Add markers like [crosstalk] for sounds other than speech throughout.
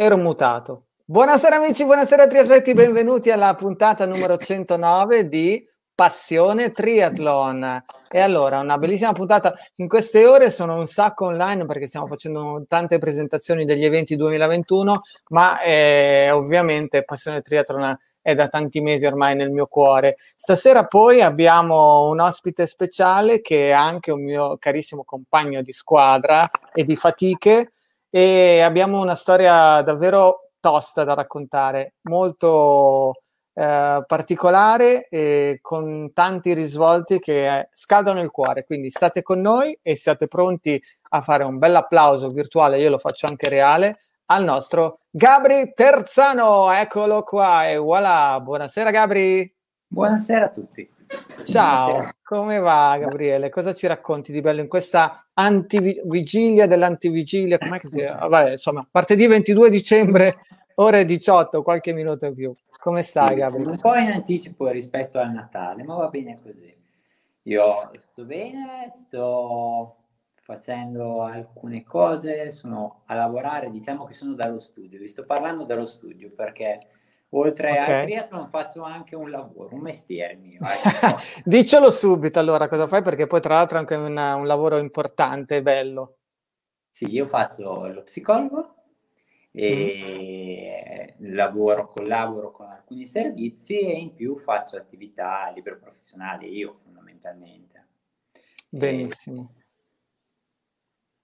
Ero mutato. Buonasera amici, buonasera triatleti, benvenuti alla puntata numero 109 di Passione Triathlon. E allora, una bellissima puntata. In queste ore sono un sacco online perché stiamo facendo tante presentazioni degli eventi 2021, ma eh, ovviamente Passione Triathlon è da tanti mesi ormai nel mio cuore. Stasera poi abbiamo un ospite speciale che è anche un mio carissimo compagno di squadra e di fatiche e abbiamo una storia davvero tosta da raccontare, molto eh, particolare e con tanti risvolti che scaldano il cuore. Quindi state con noi e siate pronti a fare un bel applauso virtuale, io lo faccio anche reale, al nostro Gabri Terzano. Eccolo qua e voilà. Buonasera Gabri. Buonasera a tutti. Ciao, come va Gabriele? Cosa ci racconti di bello in questa antivigilia dell'antivigilia? Com'è che si... Vabbè, insomma, martedì 22 dicembre, ore 18, qualche minuto in più. Come stai sì, Gabriele? Un po' in anticipo rispetto al Natale, ma va bene così. Io sto bene, sto facendo alcune cose, sono a lavorare, diciamo che sono dallo studio, vi sto parlando dallo studio perché Oltre okay. al triathlon faccio anche un lavoro, un mestiere mio. Ecco. [laughs] Dicelo subito allora cosa fai perché poi tra l'altro è anche una, un lavoro importante e bello. Sì, io faccio lo psicologo e mm. lavoro, collaboro con alcuni servizi e in più faccio attività libero professionali io fondamentalmente. Benissimo. E...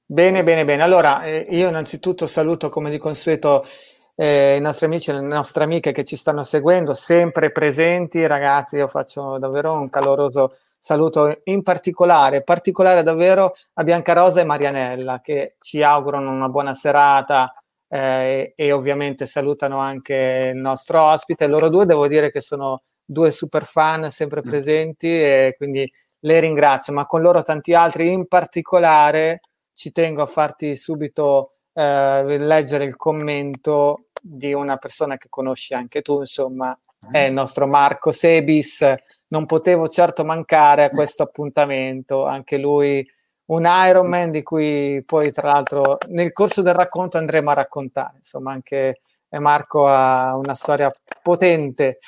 Bene, bene, bene. Allora, eh, io innanzitutto saluto come di consueto eh, i nostri amici e le nostre amiche che ci stanno seguendo, sempre presenti, ragazzi, io faccio davvero un caloroso saluto in particolare, particolare davvero a Biancarosa e Marianella che ci augurano una buona serata eh, e, ovviamente salutano anche il nostro ospite. Loro due devo dire che sono due super fan sempre mm. presenti e quindi le ringrazio, ma con loro tanti altri in particolare ci tengo a farti subito eh, leggere il commento di una persona che conosci anche tu, insomma, è il nostro Marco Sebis. Non potevo certo mancare a [laughs] questo appuntamento, anche lui un Ironman di cui poi tra l'altro nel corso del racconto andremo a raccontare, insomma anche Marco ha una storia potente.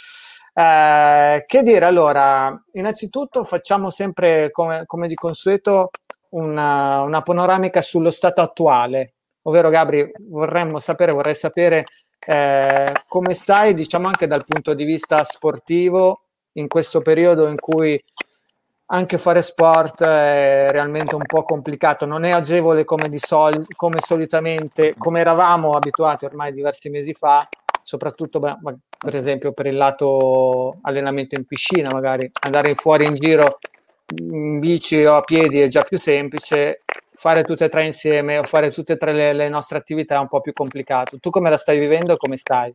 Eh, che dire, allora, innanzitutto facciamo sempre come, come di consueto una, una, panoramica sullo stato attuale, ovvero Gabri, vorremmo sapere, vorrei sapere eh, come stai, diciamo anche dal punto di vista sportivo, in questo periodo in cui anche fare sport è realmente un po' complicato, non è agevole come, di sol- come solitamente, come eravamo abituati ormai diversi mesi fa, soprattutto per esempio per il lato allenamento in piscina, magari. Andare fuori in giro in bici o a piedi è già più semplice, fare tutte e tre insieme o fare tutte e tre le, le nostre attività è un po' più complicato. Tu come la stai vivendo e come stai?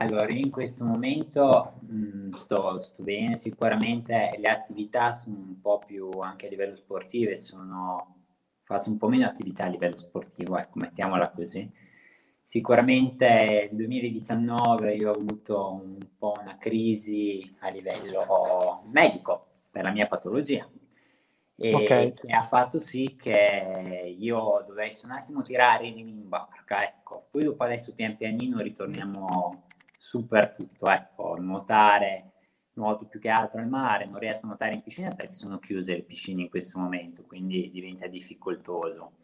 Allora, in questo momento mh, sto, sto, bene, sicuramente le attività sono un po' più anche a livello sportivo, sono, faccio un po' meno attività a livello sportivo, ecco, mettiamola così. Sicuramente nel 2019 io ho avuto un po' una crisi a livello medico per la mia patologia e okay. che ha fatto sì che io dovessi un attimo tirare in barca, ecco. Poi dopo adesso pian pianino ritorniamo super tutto, ecco, nuotare, nuoto più che altro al mare, non riesco a nuotare in piscina perché sono chiuse le piscine in questo momento, quindi diventa difficoltoso.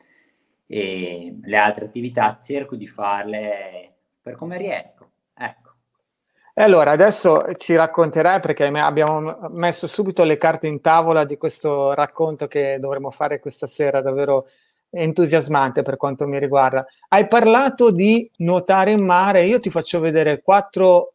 E le altre attività cerco di farle per come riesco. E allora adesso ci racconterai perché abbiamo messo subito le carte in tavola di questo racconto che dovremo fare questa sera, davvero entusiasmante per quanto mi riguarda. Hai parlato di nuotare in mare, io ti faccio vedere quattro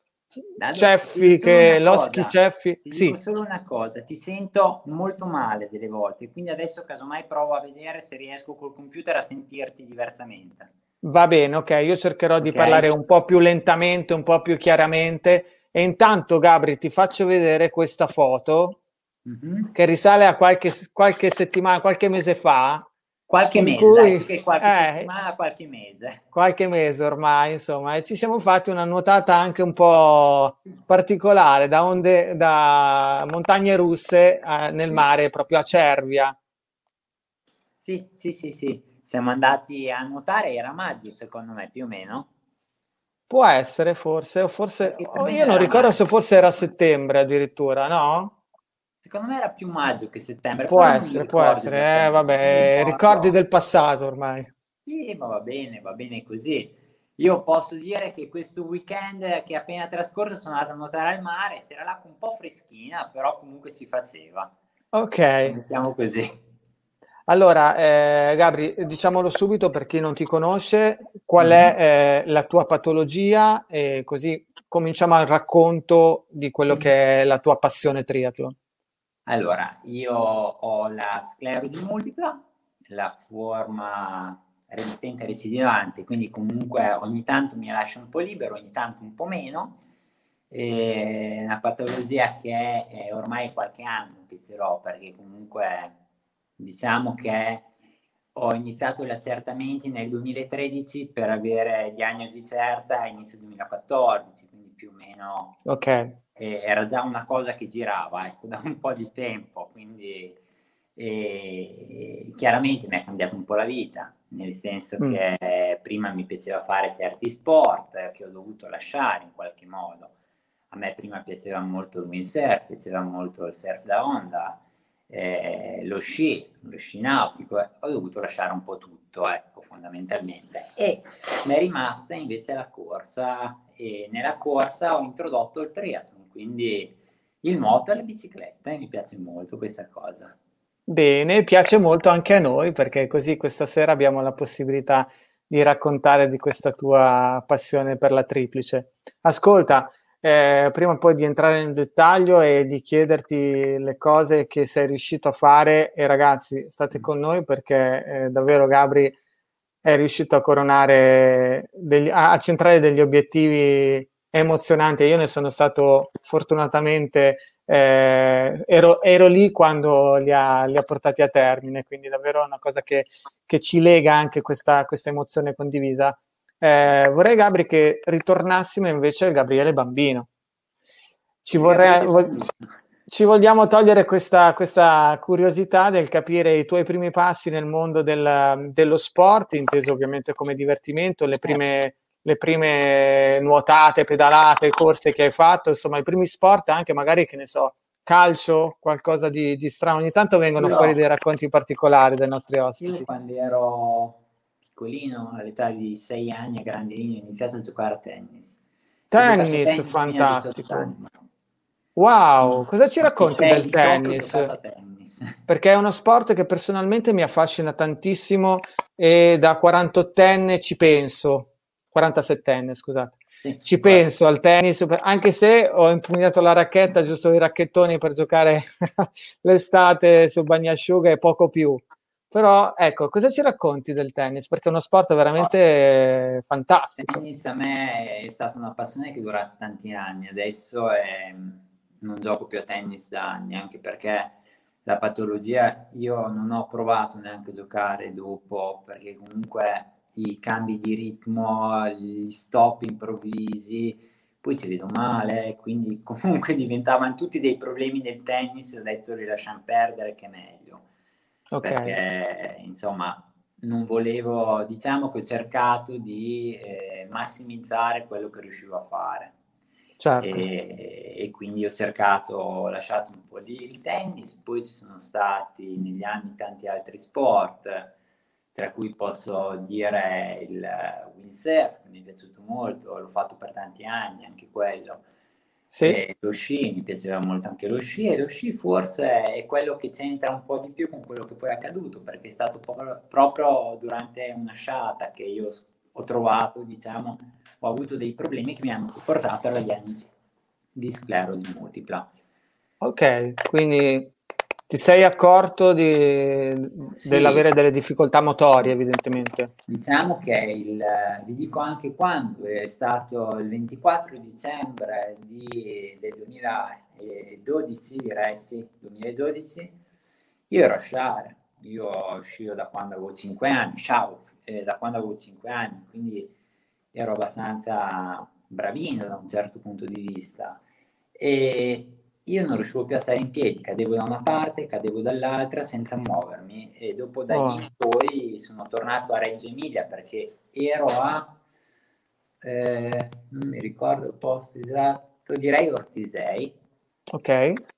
allora, ceffi che loschi ceffi. Ti sì. dico solo una cosa, ti sento molto male delle volte, quindi adesso casomai provo a vedere se riesco col computer a sentirti diversamente. Va bene, ok, io cercherò okay. di parlare un po' più lentamente, un po' più chiaramente. E intanto, Gabri, ti faccio vedere questa foto mm-hmm. che risale a qualche, qualche settimana, qualche mese fa, Qualche mese, cui, qualche eh, qualche mese. Qualche mese ormai, insomma, e ci siamo fatti una nuotata anche un po' particolare da, onde, da montagne russe eh, nel mare, proprio a Cervia. Sì, sì, sì, sì. Siamo andati a nuotare, era maggio secondo me, più o meno. Può essere, forse, o forse... Oh, io non ricordo maggio. se forse era settembre addirittura, no? Secondo me era più maggio che settembre. Può essere, può essere. Eh, vabbè, ricordi del passato ormai. Sì, ma va bene, va bene così. Io posso dire che questo weekend che è appena trascorso sono andato a nuotare al mare, c'era l'acqua un po' freschina, però comunque si faceva. Ok. Mettiamo così. Allora, eh, Gabri, diciamolo subito per chi non ti conosce, qual è eh, la tua patologia e così cominciamo al racconto di quello che è la tua passione triathlon. Allora, io ho la sclerosi multipla, la forma remittente recidivante, quindi comunque ogni tanto mi lascia un po' libero, ogni tanto un po' meno. È una patologia che è, è ormai qualche anno che ce l'ho, perché comunque diciamo che ho iniziato gli accertamenti nel 2013 per avere diagnosi certa a inizio 2014, quindi più o meno Ok era già una cosa che girava ecco, da un po' di tempo, quindi e chiaramente mi ha cambiato un po' la vita, nel senso mm. che prima mi piaceva fare certi sport che ho dovuto lasciare in qualche modo. A me prima piaceva molto il windsurf, piaceva molto il surf da onda, eh, lo sci, lo sci nautico, eh, ho dovuto lasciare un po' tutto, ecco, fondamentalmente. E mi è rimasta invece la corsa e nella corsa ho introdotto il triathlon quindi il nuoto e la bicicletta e mi piace molto questa cosa. Bene, piace molto anche a noi perché così questa sera abbiamo la possibilità di raccontare di questa tua passione per la triplice. Ascolta, eh, prima poi di entrare nel dettaglio e di chiederti le cose che sei riuscito a fare e ragazzi state con noi perché eh, davvero Gabri è riuscito a coronare, degli, a, a centrare degli obiettivi emozionante. Io ne sono stato fortunatamente, eh, ero, ero, lì quando li ha, li ha, portati a termine, quindi davvero una cosa che, che ci lega anche questa, questa emozione condivisa. Eh, vorrei, Gabri, che ritornassimo invece al Gabriele Bambino. Ci, vorrei, ci vogliamo togliere questa, questa, curiosità del capire i tuoi primi passi nel mondo del, dello sport, inteso ovviamente come divertimento, le prime, le prime nuotate, pedalate, corse che hai fatto, insomma i primi sport anche magari, che ne so, calcio, qualcosa di, di strano. Ogni tanto vengono no. fuori dei racconti particolari dai nostri ospiti. Io quando ero piccolino, all'età di sei anni, a grandinino, ho iniziato a giocare a tennis. Tennis, tennis fantastico. Wow, cosa ci racconti del tennis? tennis? [laughs] Perché è uno sport che personalmente mi affascina tantissimo e da 48enne ci penso, 47enne scusate, sì, ci guarda. penso al tennis, anche se ho impugnato la racchetta, giusto i racchettoni per giocare [laughs] l'estate sul bagnasciuga e poco più. Però ecco, cosa ci racconti del tennis? Perché è uno sport veramente oh. fantastico. Il tennis a me è stata una passione che è durata tanti anni, adesso è, non gioco più a tennis da anni, anche perché la patologia io non ho provato neanche a giocare dopo, perché comunque i cambi di ritmo, gli stop improvvisi, poi ci vedo male, quindi [laughs] comunque diventavano tutti dei problemi nel tennis, ho detto li lasciamo perdere che è meglio okay. perché insomma non volevo, diciamo che ho cercato di eh, massimizzare quello che riuscivo a fare. Certo. E, e, quindi ho cercato, ho lasciato un po' lì il tennis, poi ci sono stati negli anni tanti altri sport, tra cui posso dire il windsurf, che mi è piaciuto molto, l'ho fatto per tanti anni, anche quello. Sì. lo sci, mi piaceva molto anche lo sci e lo sci forse è quello che c'entra un po' di più con quello che poi è accaduto perché è stato proprio durante una sciata che io ho trovato, diciamo, ho avuto dei problemi che mi hanno portato alla diagnosi di sclerosi multipla. Ok, quindi ti sei accorto di, sì. dell'avere delle difficoltà motorie, evidentemente. Diciamo che il, vi dico anche quando, è stato il 24 dicembre di, del 2012, direi sì, 2012, io ero a sciare, io scio da quando avevo 5 anni, sciavo eh, da quando avevo 5 anni, quindi ero abbastanza bravino da un certo punto di vista. E io non riuscivo più a stare in piedi, cadevo da una parte, cadevo dall'altra senza muovermi e dopo da oh. lì in poi sono tornato a Reggio Emilia perché ero a, eh, non mi ricordo il posto esatto, direi Ortisei. Ok.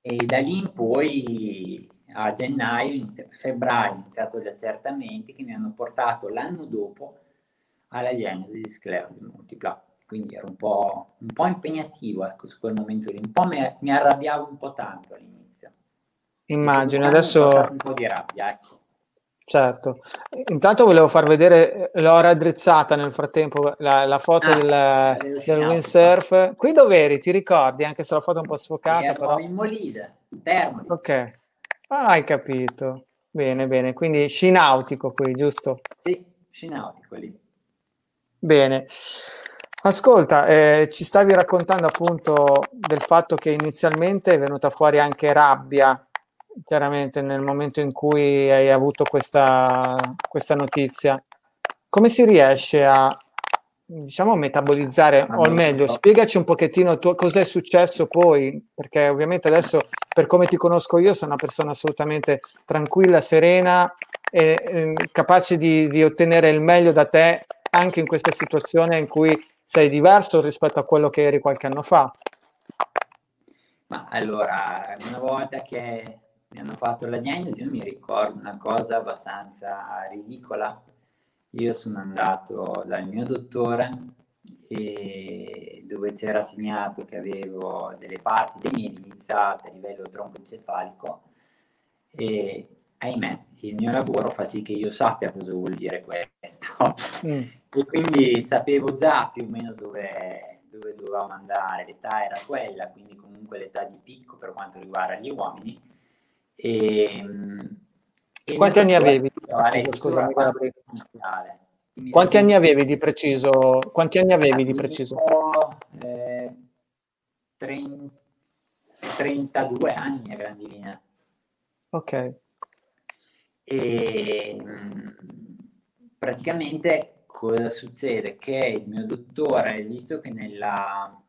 E da lì in poi a gennaio, febbraio, ho iniziato gli accertamenti che mi hanno portato l'anno dopo alla diagnosi di sclerosi multipla quindi ero un po', un po impegnativo ecco, su quel momento lì, un po' mi, mi arrabbiavo un po' tanto all'inizio. Immagino, adesso... Un po' di rabbia, ecco. Certo, intanto volevo far vedere, l'ho raddrizzata nel frattempo, la, la foto ah, del, del windsurf. Qui dove eri? Ti ricordi? Anche se la foto è un po' sfocata. Però... in Molise, Termoli. Ok, ah, hai capito. Bene, bene, quindi sci nautico qui, giusto? Sì, sci nautico lì. Bene. Ascolta, eh, ci stavi raccontando appunto del fatto che inizialmente è venuta fuori anche rabbia, chiaramente nel momento in cui hai avuto questa, questa notizia. Come si riesce a, diciamo, metabolizzare, o al meglio, spiegaci un pochettino tu, cosa è successo poi, perché ovviamente adesso, per come ti conosco io, sono una persona assolutamente tranquilla, serena e eh, capace di, di ottenere il meglio da te anche in questa situazione in cui sei diverso rispetto a quello che eri qualche anno fa? Ma allora, una volta che mi hanno fatto la diagnosi, io mi ricordo una cosa abbastanza ridicola. Io sono andato dal mio dottore dove c'era segnato che avevo delle parti dei miei iniziate a livello troncoencefalico e ahimè il mio lavoro fa sì che io sappia cosa vuol dire questo. Mm. [laughs] E quindi sapevo già più o meno dove, dove dovevamo andare, l'età era quella, quindi comunque l'età di picco per quanto riguarda gli uomini. E, e Quanti anni avevi? Scusami, Quanti anni avevi di preciso? Quanti anni avevi di preciso? Eh, 30, 32 anni a grandi linee. Ok. E mm, praticamente cosa succede? Che il mio dottore, visto che nella,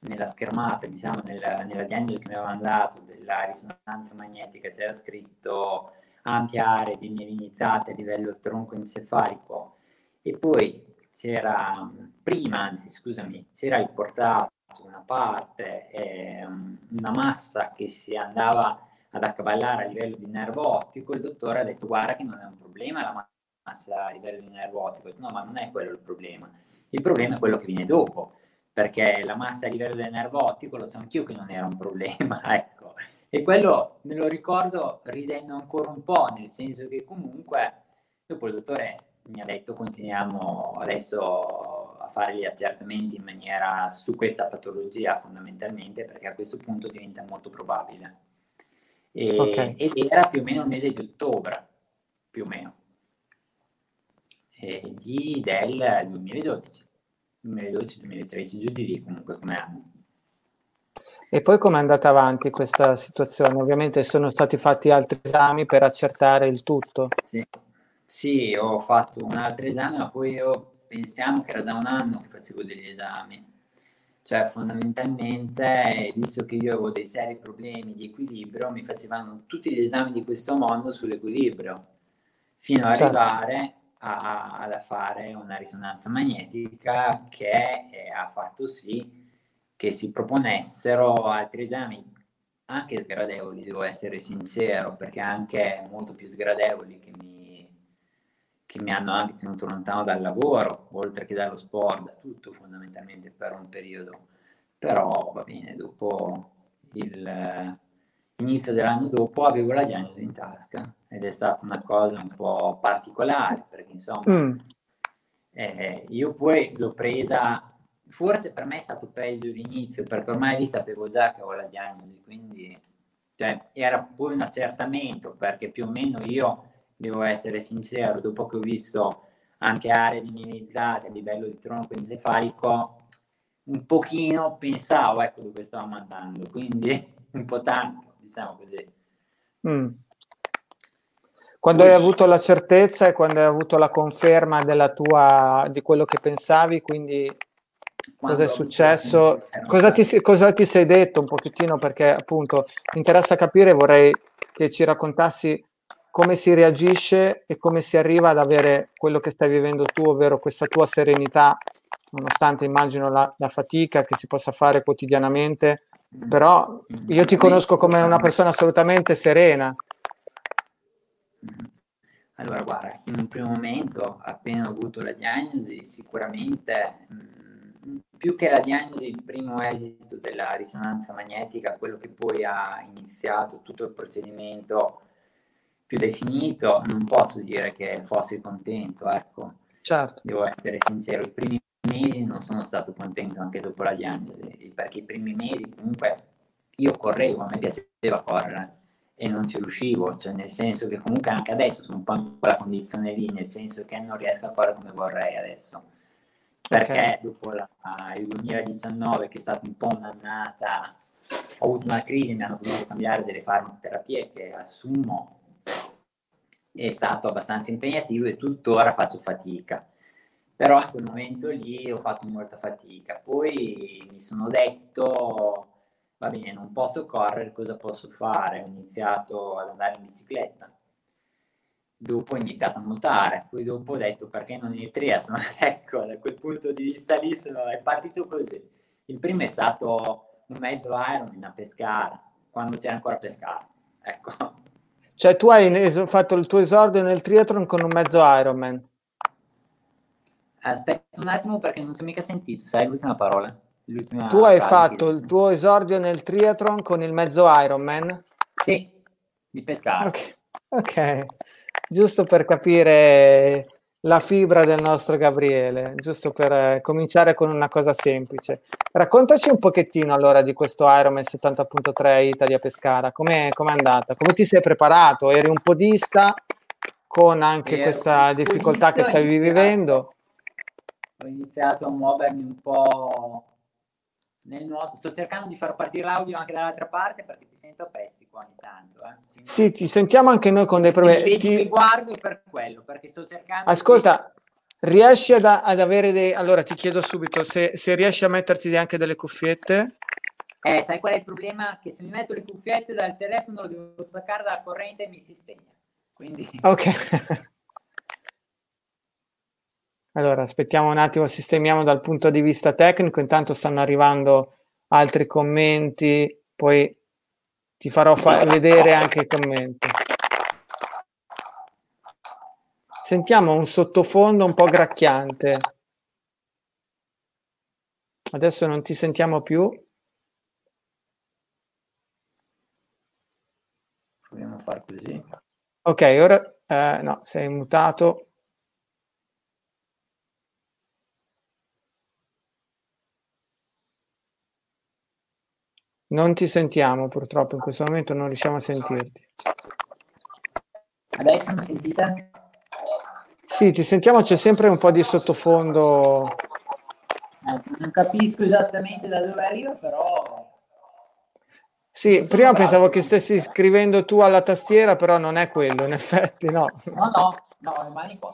nella schermata, diciamo, nella, nella diagnosi che mi aveva mandato della risonanza magnetica c'era scritto ampia area di mielinizzate a livello tronco-encefalico e poi c'era, prima anzi scusami, c'era riportato una parte, eh, una massa che si andava ad accavallare a livello di nervo ottico, il dottore ha detto guarda che non è un problema la massa a livello di nervo ottico, no ma non è quello il problema, il problema è quello che viene dopo, perché la massa a livello del nervo ottico lo so anch'io che non era un problema, [laughs] ecco, e quello me lo ricordo ridendo ancora un po', nel senso che comunque dopo il dottore mi ha detto continuiamo adesso a fare gli accertamenti in maniera su questa patologia fondamentalmente perché a questo punto diventa molto probabile. E, okay. Ed era più o meno il mese di ottobre, più o meno, e di, del 2012, 2012-2013, giù di lì comunque come anno. E poi come è andata avanti questa situazione? Ovviamente sono stati fatti altri esami per accertare il tutto. Sì, sì, ho fatto un altro esame, ma poi io pensiamo che era da un anno che facevo degli esami. Cioè, fondamentalmente, visto che io avevo dei seri problemi di equilibrio, mi facevano tutti gli esami di questo mondo sull'equilibrio, fino ad certo. arrivare a, a, fare una risonanza magnetica che eh, ha fatto sì che si proponessero altri esami anche sgradevoli, devo essere sincero, perché anche molto più sgradevoli che mi che mi hanno anche tenuto lontano dal lavoro, oltre che dallo sport, da tutto fondamentalmente per un periodo. Però va bene, dopo l'inizio dell'anno dopo avevo la diagnosi in tasca ed è stata una cosa un po' particolare perché insomma mm. eh, io poi l'ho presa, forse per me è stato peggio l'inizio perché ormai lì sapevo già che avevo la diagnosi, quindi cioè, era poi un accertamento perché più o meno io devo essere sincero, dopo che ho visto anche aree minimizzate a livello di tronco encefalico, un pochino pensavo ecco dove stavamo andando, quindi [laughs] un po' tanto, diciamo così. Mm. Quando hai avuto la certezza e quando hai avuto la conferma della tua, di quello che pensavi, quindi cosa è successo? Cosa ti, cosa ti sei detto un pochettino? Perché appunto mi interessa capire, vorrei che ci raccontassi come si reagisce e come si arriva ad avere quello che stai vivendo tu, ovvero questa tua serenità, nonostante immagino la, la fatica che si possa fare quotidianamente, però io ti conosco come una persona assolutamente serena. Allora, guarda, in un primo momento, appena ho avuto la diagnosi, sicuramente mh, più che la diagnosi, il primo esito della risonanza magnetica, quello che poi ha iniziato tutto il procedimento più definito, non posso dire che fossi contento, ecco. Certo. Devo essere sincero, i primi mesi non sono stato contento anche dopo la diagnosi, perché i primi mesi comunque io correvo, a me piaceva correre e non ci riuscivo, cioè nel senso che comunque anche adesso sono un po' in quella condizione lì, nel senso che non riesco a correre come vorrei adesso. Perché okay. dopo la, il 2019, che è stata un po' un'annata, ho avuto una crisi, mi hanno dovuto cambiare delle farmacoterapie che assumo è stato abbastanza impegnativo e tuttora faccio fatica. Però in quel momento lì ho fatto molta fatica. Poi mi sono detto, va bene, non posso correre, cosa posso fare? Ho iniziato ad andare in bicicletta. Dopo ho iniziato a nuotare, poi dopo ho detto perché non il triathlon? [laughs] ecco, da quel punto di vista lì sono, è partito così. Il primo è stato un mezzo Iron a Pescara, quando c'era ancora Pescara. Ecco, cioè, tu hai es- fatto il tuo esordio nel triathlon con un mezzo Ironman. Aspetta un attimo perché non ti ho mica sentito, sai l'ultima parola. L'ultima tu hai fatto che... il tuo esordio nel triathlon con il mezzo Ironman? Sì, di pescare. Ok, okay. giusto per capire la fibra del nostro Gabriele, giusto per eh, cominciare con una cosa semplice. Raccontaci un pochettino allora di questo Ironman 70.3 Italia Pescara, com'è, com'è andata? Come ti sei preparato? Eri un podista con anche questa difficoltà che stavi vivendo? Ho iniziato a muovermi un po' nel nuoto. Sto cercando di far partire l'audio anche dall'altra parte perché ti sento a pezzi qua ogni tanto. Eh. Quindi, sì, ti sentiamo anche noi con dei problemi. Ti... Ti guardo per quello, perché sto cercando... Ascolta, di... riesci ad, ad, avere dei... Allora, ti chiedo subito se, se riesci a metterti anche delle cuffiette. Eh, sai qual è il problema? Che se mi metto le cuffiette dal telefono devo staccare dalla corrente e mi si spegne. Quindi... Ok. [laughs] Allora, aspettiamo un attimo, sistemiamo dal punto di vista tecnico, intanto stanno arrivando altri commenti, poi ti farò fa- vedere anche i commenti. Sentiamo un sottofondo un po' gracchiante. Adesso non ti sentiamo più. Proviamo a fare così. Ok, ora eh, no, sei mutato. Non ti sentiamo purtroppo in questo momento, non riusciamo a sentirti. Adesso mi sentite? Sì, ti sentiamo, c'è sempre un po' di sottofondo. Eh, non capisco esattamente da dove arriva, però... Sì, prima bravo. pensavo che stessi scrivendo tu alla tastiera, però non è quello, in effetti, no. No, no, no, rimani qua.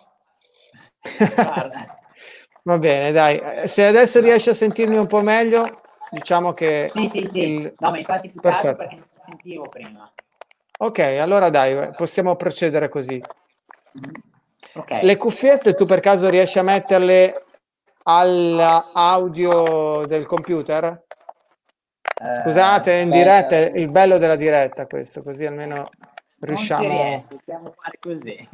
[laughs] Va bene, dai. Se adesso riesci a sentirmi un po' meglio, diciamo che... Sì, sì, sì. Il... No, ma infatti più Perfetto. perché non ti sentivo prima. Ok, allora dai, possiamo procedere così. Okay. Le cuffiette tu per caso riesci a metterle all'audio del computer? Eh, Scusate, in diretta, il bello della diretta questo, così almeno riusciamo... Non ci riesco, possiamo fare così.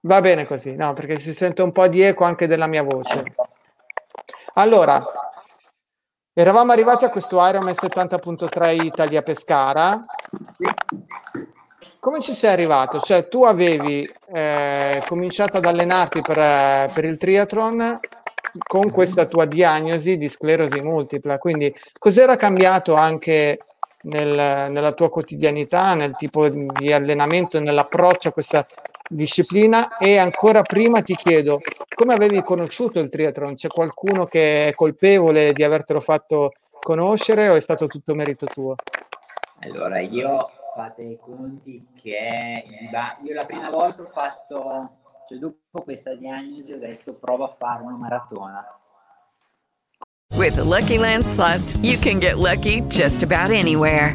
Va bene così, no, perché si sente un po' di eco anche della mia voce. Allora, Eravamo arrivati a questo Ironman 70.3 Italia Pescara. Come ci sei arrivato? Cioè, tu avevi eh, cominciato ad allenarti per, per, il triathlon con questa tua diagnosi di sclerosi multipla. Quindi, cos'era cambiato anche nel, nella tua quotidianità, nel tipo di allenamento, nell'approccio a questa disciplina? E ancora prima ti chiedo, come avevi conosciuto il triathlon? C'è qualcuno che è colpevole di avertelo fatto conoscere o è stato tutto merito tuo? Allora, io fate i conti che io la prima volta ho fatto, cioè dopo questa diagnosi ho detto prova a fare una maratona. With the Lucky Land slots, you can get lucky just about anywhere.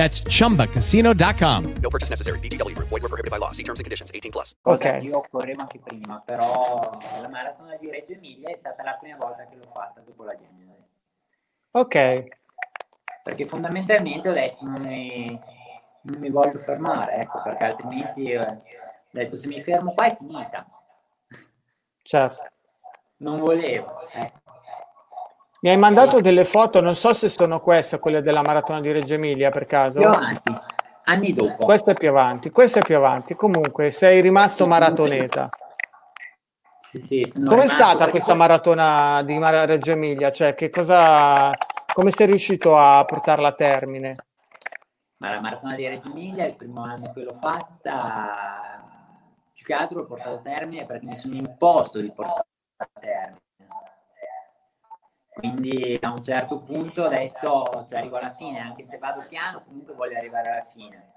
That's chumbacasino.com. No purchase necessary. BGW. Void were prohibited by law. See terms and conditions 18 plus. Ok. Io correvo anche prima, però la maratona di Reggio Emilia è stata la prima volta che l'ho fatta dopo la diagnosi. Ok. Perché fondamentalmente ho detto non mi, non mi voglio fermare, ecco, perché altrimenti ho detto se mi fermo qua è finita. Certo. Non volevo. Mi hai mandato delle foto, non so se sono queste, quelle della maratona di Reggio Emilia per caso. Più avanti, anni dopo. Questa è più avanti, questa è più avanti. Comunque, sei rimasto maratoneta. Sì, sì, Com'è stata questa maratona di Reggio Emilia? Cioè, che cosa, come sei riuscito a portarla a termine? Ma la maratona di Reggio Emilia, il primo anno che l'ho fatta, più che altro l'ho portata a termine perché mi sono imposto di portarla a termine quindi a un certo punto ho detto, cioè arrivo alla fine, anche se vado piano, comunque voglio arrivare alla fine.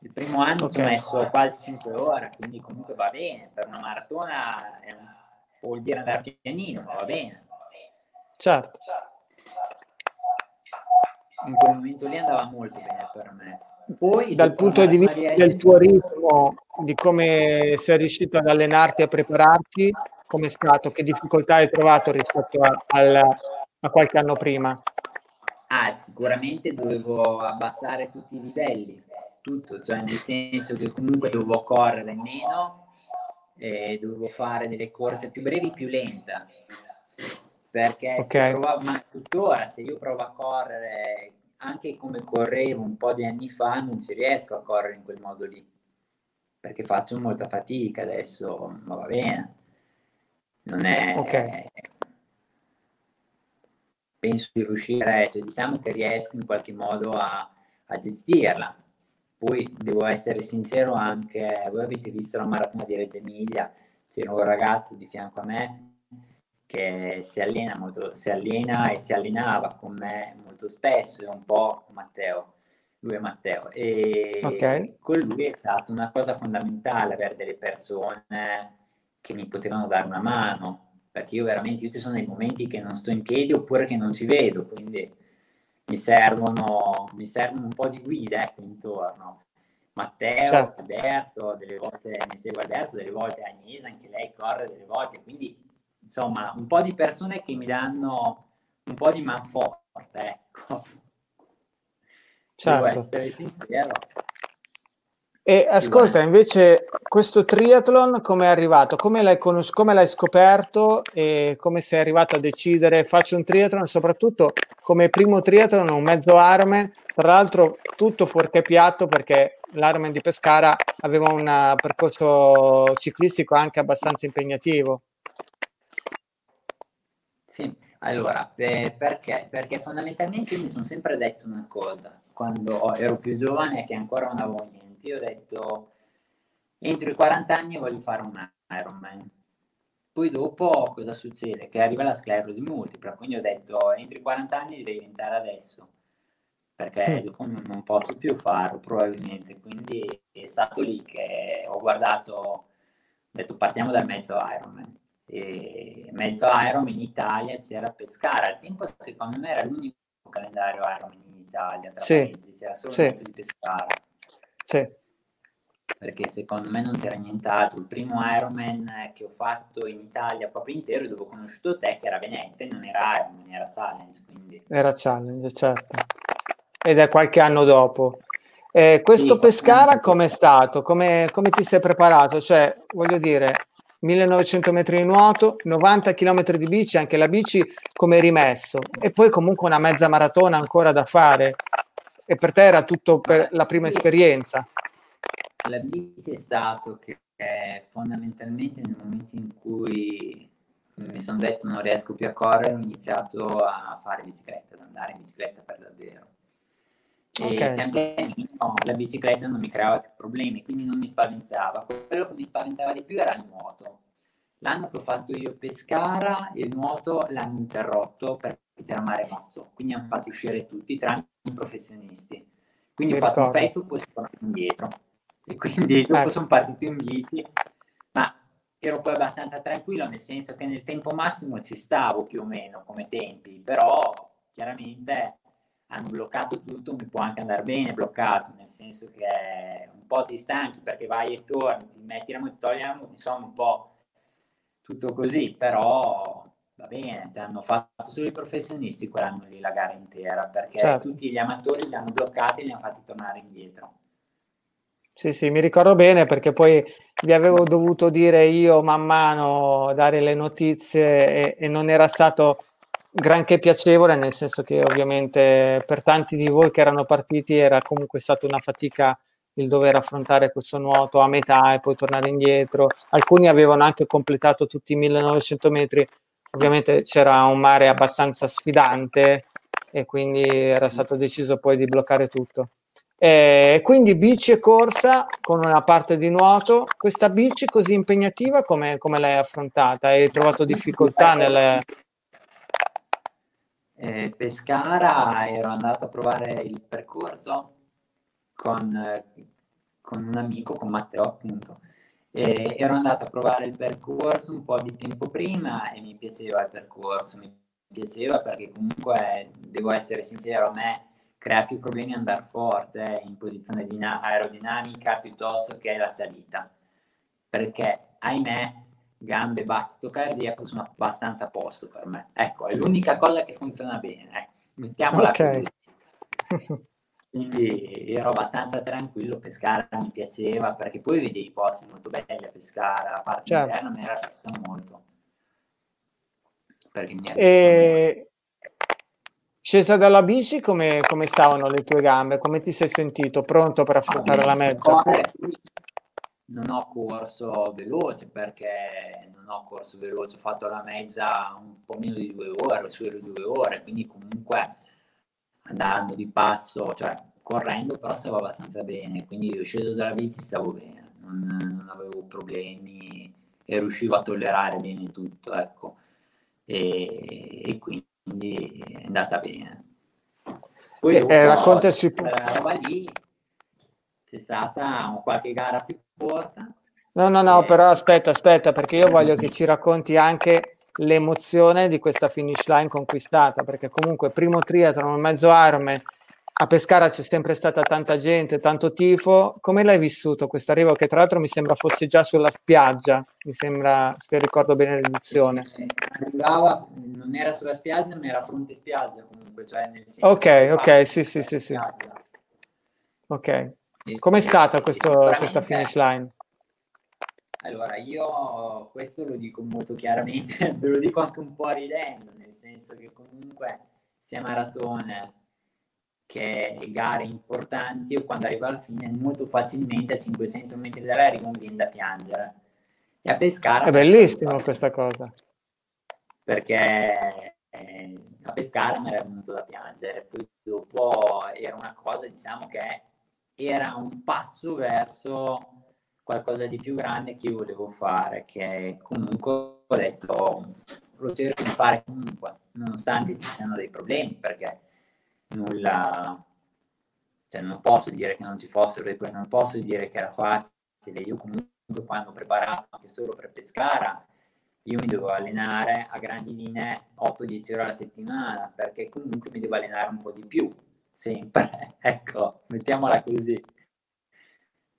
Il primo anno okay. ci ho messo quasi 5 ore, quindi comunque va bene. Per una maratona un... vuol dire andare pianino, ma va bene. Certo. In quel momento lì andava molto bene per me. Poi, dal punto di vista del tuo ritmo, di come sei riuscito ad allenarti e a prepararti, come è stato? Che difficoltà hai trovato rispetto a, al, a qualche anno prima? Ah, sicuramente dovevo abbassare tutti i livelli, tutto, cioè nel senso che comunque dovevo correre meno e dovevo fare delle corse più brevi, più lenta. Perché okay. provavo, ma tuttora se io provo a correre anche come correvo un po' di anni fa, non ci riesco a correre in quel modo lì. Perché faccio molta fatica adesso, ma va bene. Non è... Okay. Penso di riuscire, cioè, diciamo che riesco in qualche modo a, a gestirla poi devo essere sincero anche, voi avete visto la maratona di Reggio Emilia, c'era un ragazzo di fianco a me che si allena, molto, si allena e si allenava con me molto spesso, è un po' Matteo, lui è Matteo. E okay. con lui è stata una cosa fondamentale avere delle persone che mi potevano dare una mano, perché io veramente, io ci sono dei momenti che non sto in piedi oppure che non ci vedo, quindi mi servono, mi servono un po' di guida ecco, intorno. Matteo, certo. Alberto, delle volte mi segue Alberto, delle volte Agnese, anche lei corre delle volte, quindi insomma un po' di persone che mi danno un po' di manforte, ecco. Certo. Devo essere sincero. E ascolta, invece, questo triathlon come è arrivato? Come l'hai, conos- come l'hai scoperto e come sei arrivato a decidere faccio un triathlon? Soprattutto come primo triathlon, un mezzo Ironman, tra l'altro tutto fuorché piatto perché l'Ironman di Pescara aveva un percorso ciclistico anche abbastanza impegnativo. Sì, allora, eh, perché? Perché fondamentalmente mi sono sempre detto una cosa, quando ero più giovane che ancora non avevo niente io ho detto entro i 40 anni voglio fare un Ironman. Poi dopo cosa succede? Che arriva la sclerosi multipla, quindi ho detto entro i 40 anni devi diventare adesso, perché dopo non, posso più farlo probabilmente. Quindi è stato lì che ho guardato, ho detto partiamo dal mezzo Ironman. E mezzo Ironman in Italia c'era Pescara, al tempo secondo me era l'unico calendario Ironman in Italia, tra sì. c'era solo sì. di Pescara. Sì. Perché secondo me non c'era nient'altro. Il primo Ironman che ho fatto in Italia proprio intero, dove ho conosciuto te, che era Venezia, non era Ironman, era Challenge. Quindi... Era Challenge, certo. Ed è qualche anno dopo. Eh, questo sì, Pescara com'è stato? Come, come ti sei preparato? Cioè, voglio dire, 1900 metri di nuoto, 90 km di bici, anche la bici come rimesso, e poi comunque una mezza maratona ancora da fare e per te era tutto per la prima sì. esperienza. La bici è stato che fondamentalmente nel momento in cui mi sono detto non riesco più a correre, ho iniziato a fare bicicletta, ad andare in bicicletta per davvero. E okay. anche no, la bicicletta non mi creava più problemi, quindi non mi spaventava. Quello che mi spaventava di più era il nuoto. L'anno che ho fatto io Pescara, il nuoto l'hanno interrotto perché c'era mare mosso, quindi hanno fatto uscire tutti, tranne i professionisti. Quindi Mi ho fatto ricordo. un pezzo, poi sono tornato indietro. E quindi dopo ecco. sono partito in bici, ma ero poi abbastanza tranquillo, nel senso che nel tempo massimo ci stavo più o meno come tempi, però chiaramente hanno bloccato tutto, mi può anche andare bene bloccato, nel senso che un po' ti stanchi perché vai e torni, ti metti la moto, togli la moto, insomma un po' tutto così, però va bene, cioè hanno fatto solo i professionisti quell'anno lì la gara intera, perché certo. tutti gli amatori li hanno bloccati e li hanno fatti tornare indietro. Sì, sì, mi ricordo bene perché poi vi avevo dovuto dire io man mano, dare le notizie e, e non era stato granché piacevole, nel senso che ovviamente per tanti di voi che erano partiti era comunque stata una fatica il dover affrontare questo nuoto a metà e poi tornare indietro. Alcuni avevano anche completato tutti i 1900 metri ovviamente c'era un mare abbastanza sfidante e quindi era stato deciso poi di bloccare tutto. E quindi bici e corsa con una parte di nuoto. Questa bici così impegnativa come, come l'hai affrontata? Hai trovato difficoltà nel... Eh, Pescara ero andato a provare il percorso con, con un amico, con Matteo appunto, e ero andato a provare il percorso un po' di tempo prima e mi piaceva il percorso, mi piaceva perché comunque, devo essere sincero, a me crea più problemi andare forte in posizione dina- aerodinamica piuttosto che la salita. Perché, ahimè, gambe, battito cardiaco sono abbastanza a posto per me. Ecco, è l'unica cosa che funziona bene. Eh. Mettiamola Ok. così. [laughs] Quindi ero abbastanza tranquillo, Pescara mi piaceva perché poi vedevi posti molto belli a Pescara, la parte Certo. interna mi era piaciuta molto. Perché mi E scesa dalla bici, come, come stavano le tue gambe? Come ti sei sentito? Pronto per affrontare la mezza? Non ho corso veloce perché non ho corso veloce, ho fatto la mezza un po' meno di due ore, su le due ore, quindi comunque andando di passo, cioè correndo però stavo abbastanza bene, quindi io sceso dalla bici stavo bene, non, non avevo problemi e riuscivo a tollerare bene tutto, ecco, e, e quindi è andata bene. Poi Eh, dopo, eh, raccontaci quella roba lì c'è stata qualche gara più corta. No, no, no, Eh, però aspetta, aspetta, perché io voglio che ci racconti anche l'emozione di questa finish line conquistata, perché comunque primo triathlon, mezzo Ironman, a Pescara c'è sempre stata tanta gente, tanto tifo. Come l'hai vissuto questo arrivo che tra l'altro mi sembra fosse già sulla spiaggia, mi sembra, se ricordo bene l'edizione. arrivava, non era sulla spiaggia, ma era a fronte spiaggia comunque, cioè Ok, ok, sì, sì, sì, sì. Ok. E- Com'è stata questo- questa finish line? Allora, io questo lo dico molto chiaramente, [laughs] ve lo dico anche un po' ridendo, nel senso che comunque sia maratone che gare importanti, io quando arrivo alla fine molto facilmente a 500 metri dall'arrivo mi viene da piangere. E a Pescara... È bellissimo questa cosa. perché eh, a Pescara mi era venuto da piangere, poi dopo era una cosa, diciamo che era un passo verso qualcosa di più grande che io volevo fare, che comunque ho detto lo cerco di fare comunque, nonostante ci siano dei problemi, perché nulla, cioè non posso dire che non ci fossero dei problemi, non posso dire che era facile, io comunque quando ho preparato anche solo per Pescara, io mi dovevo allenare a grandi linee 8-10 ore alla settimana perché comunque mi devo allenare un po' di più sempre. [laughs] Ecco mettiamola così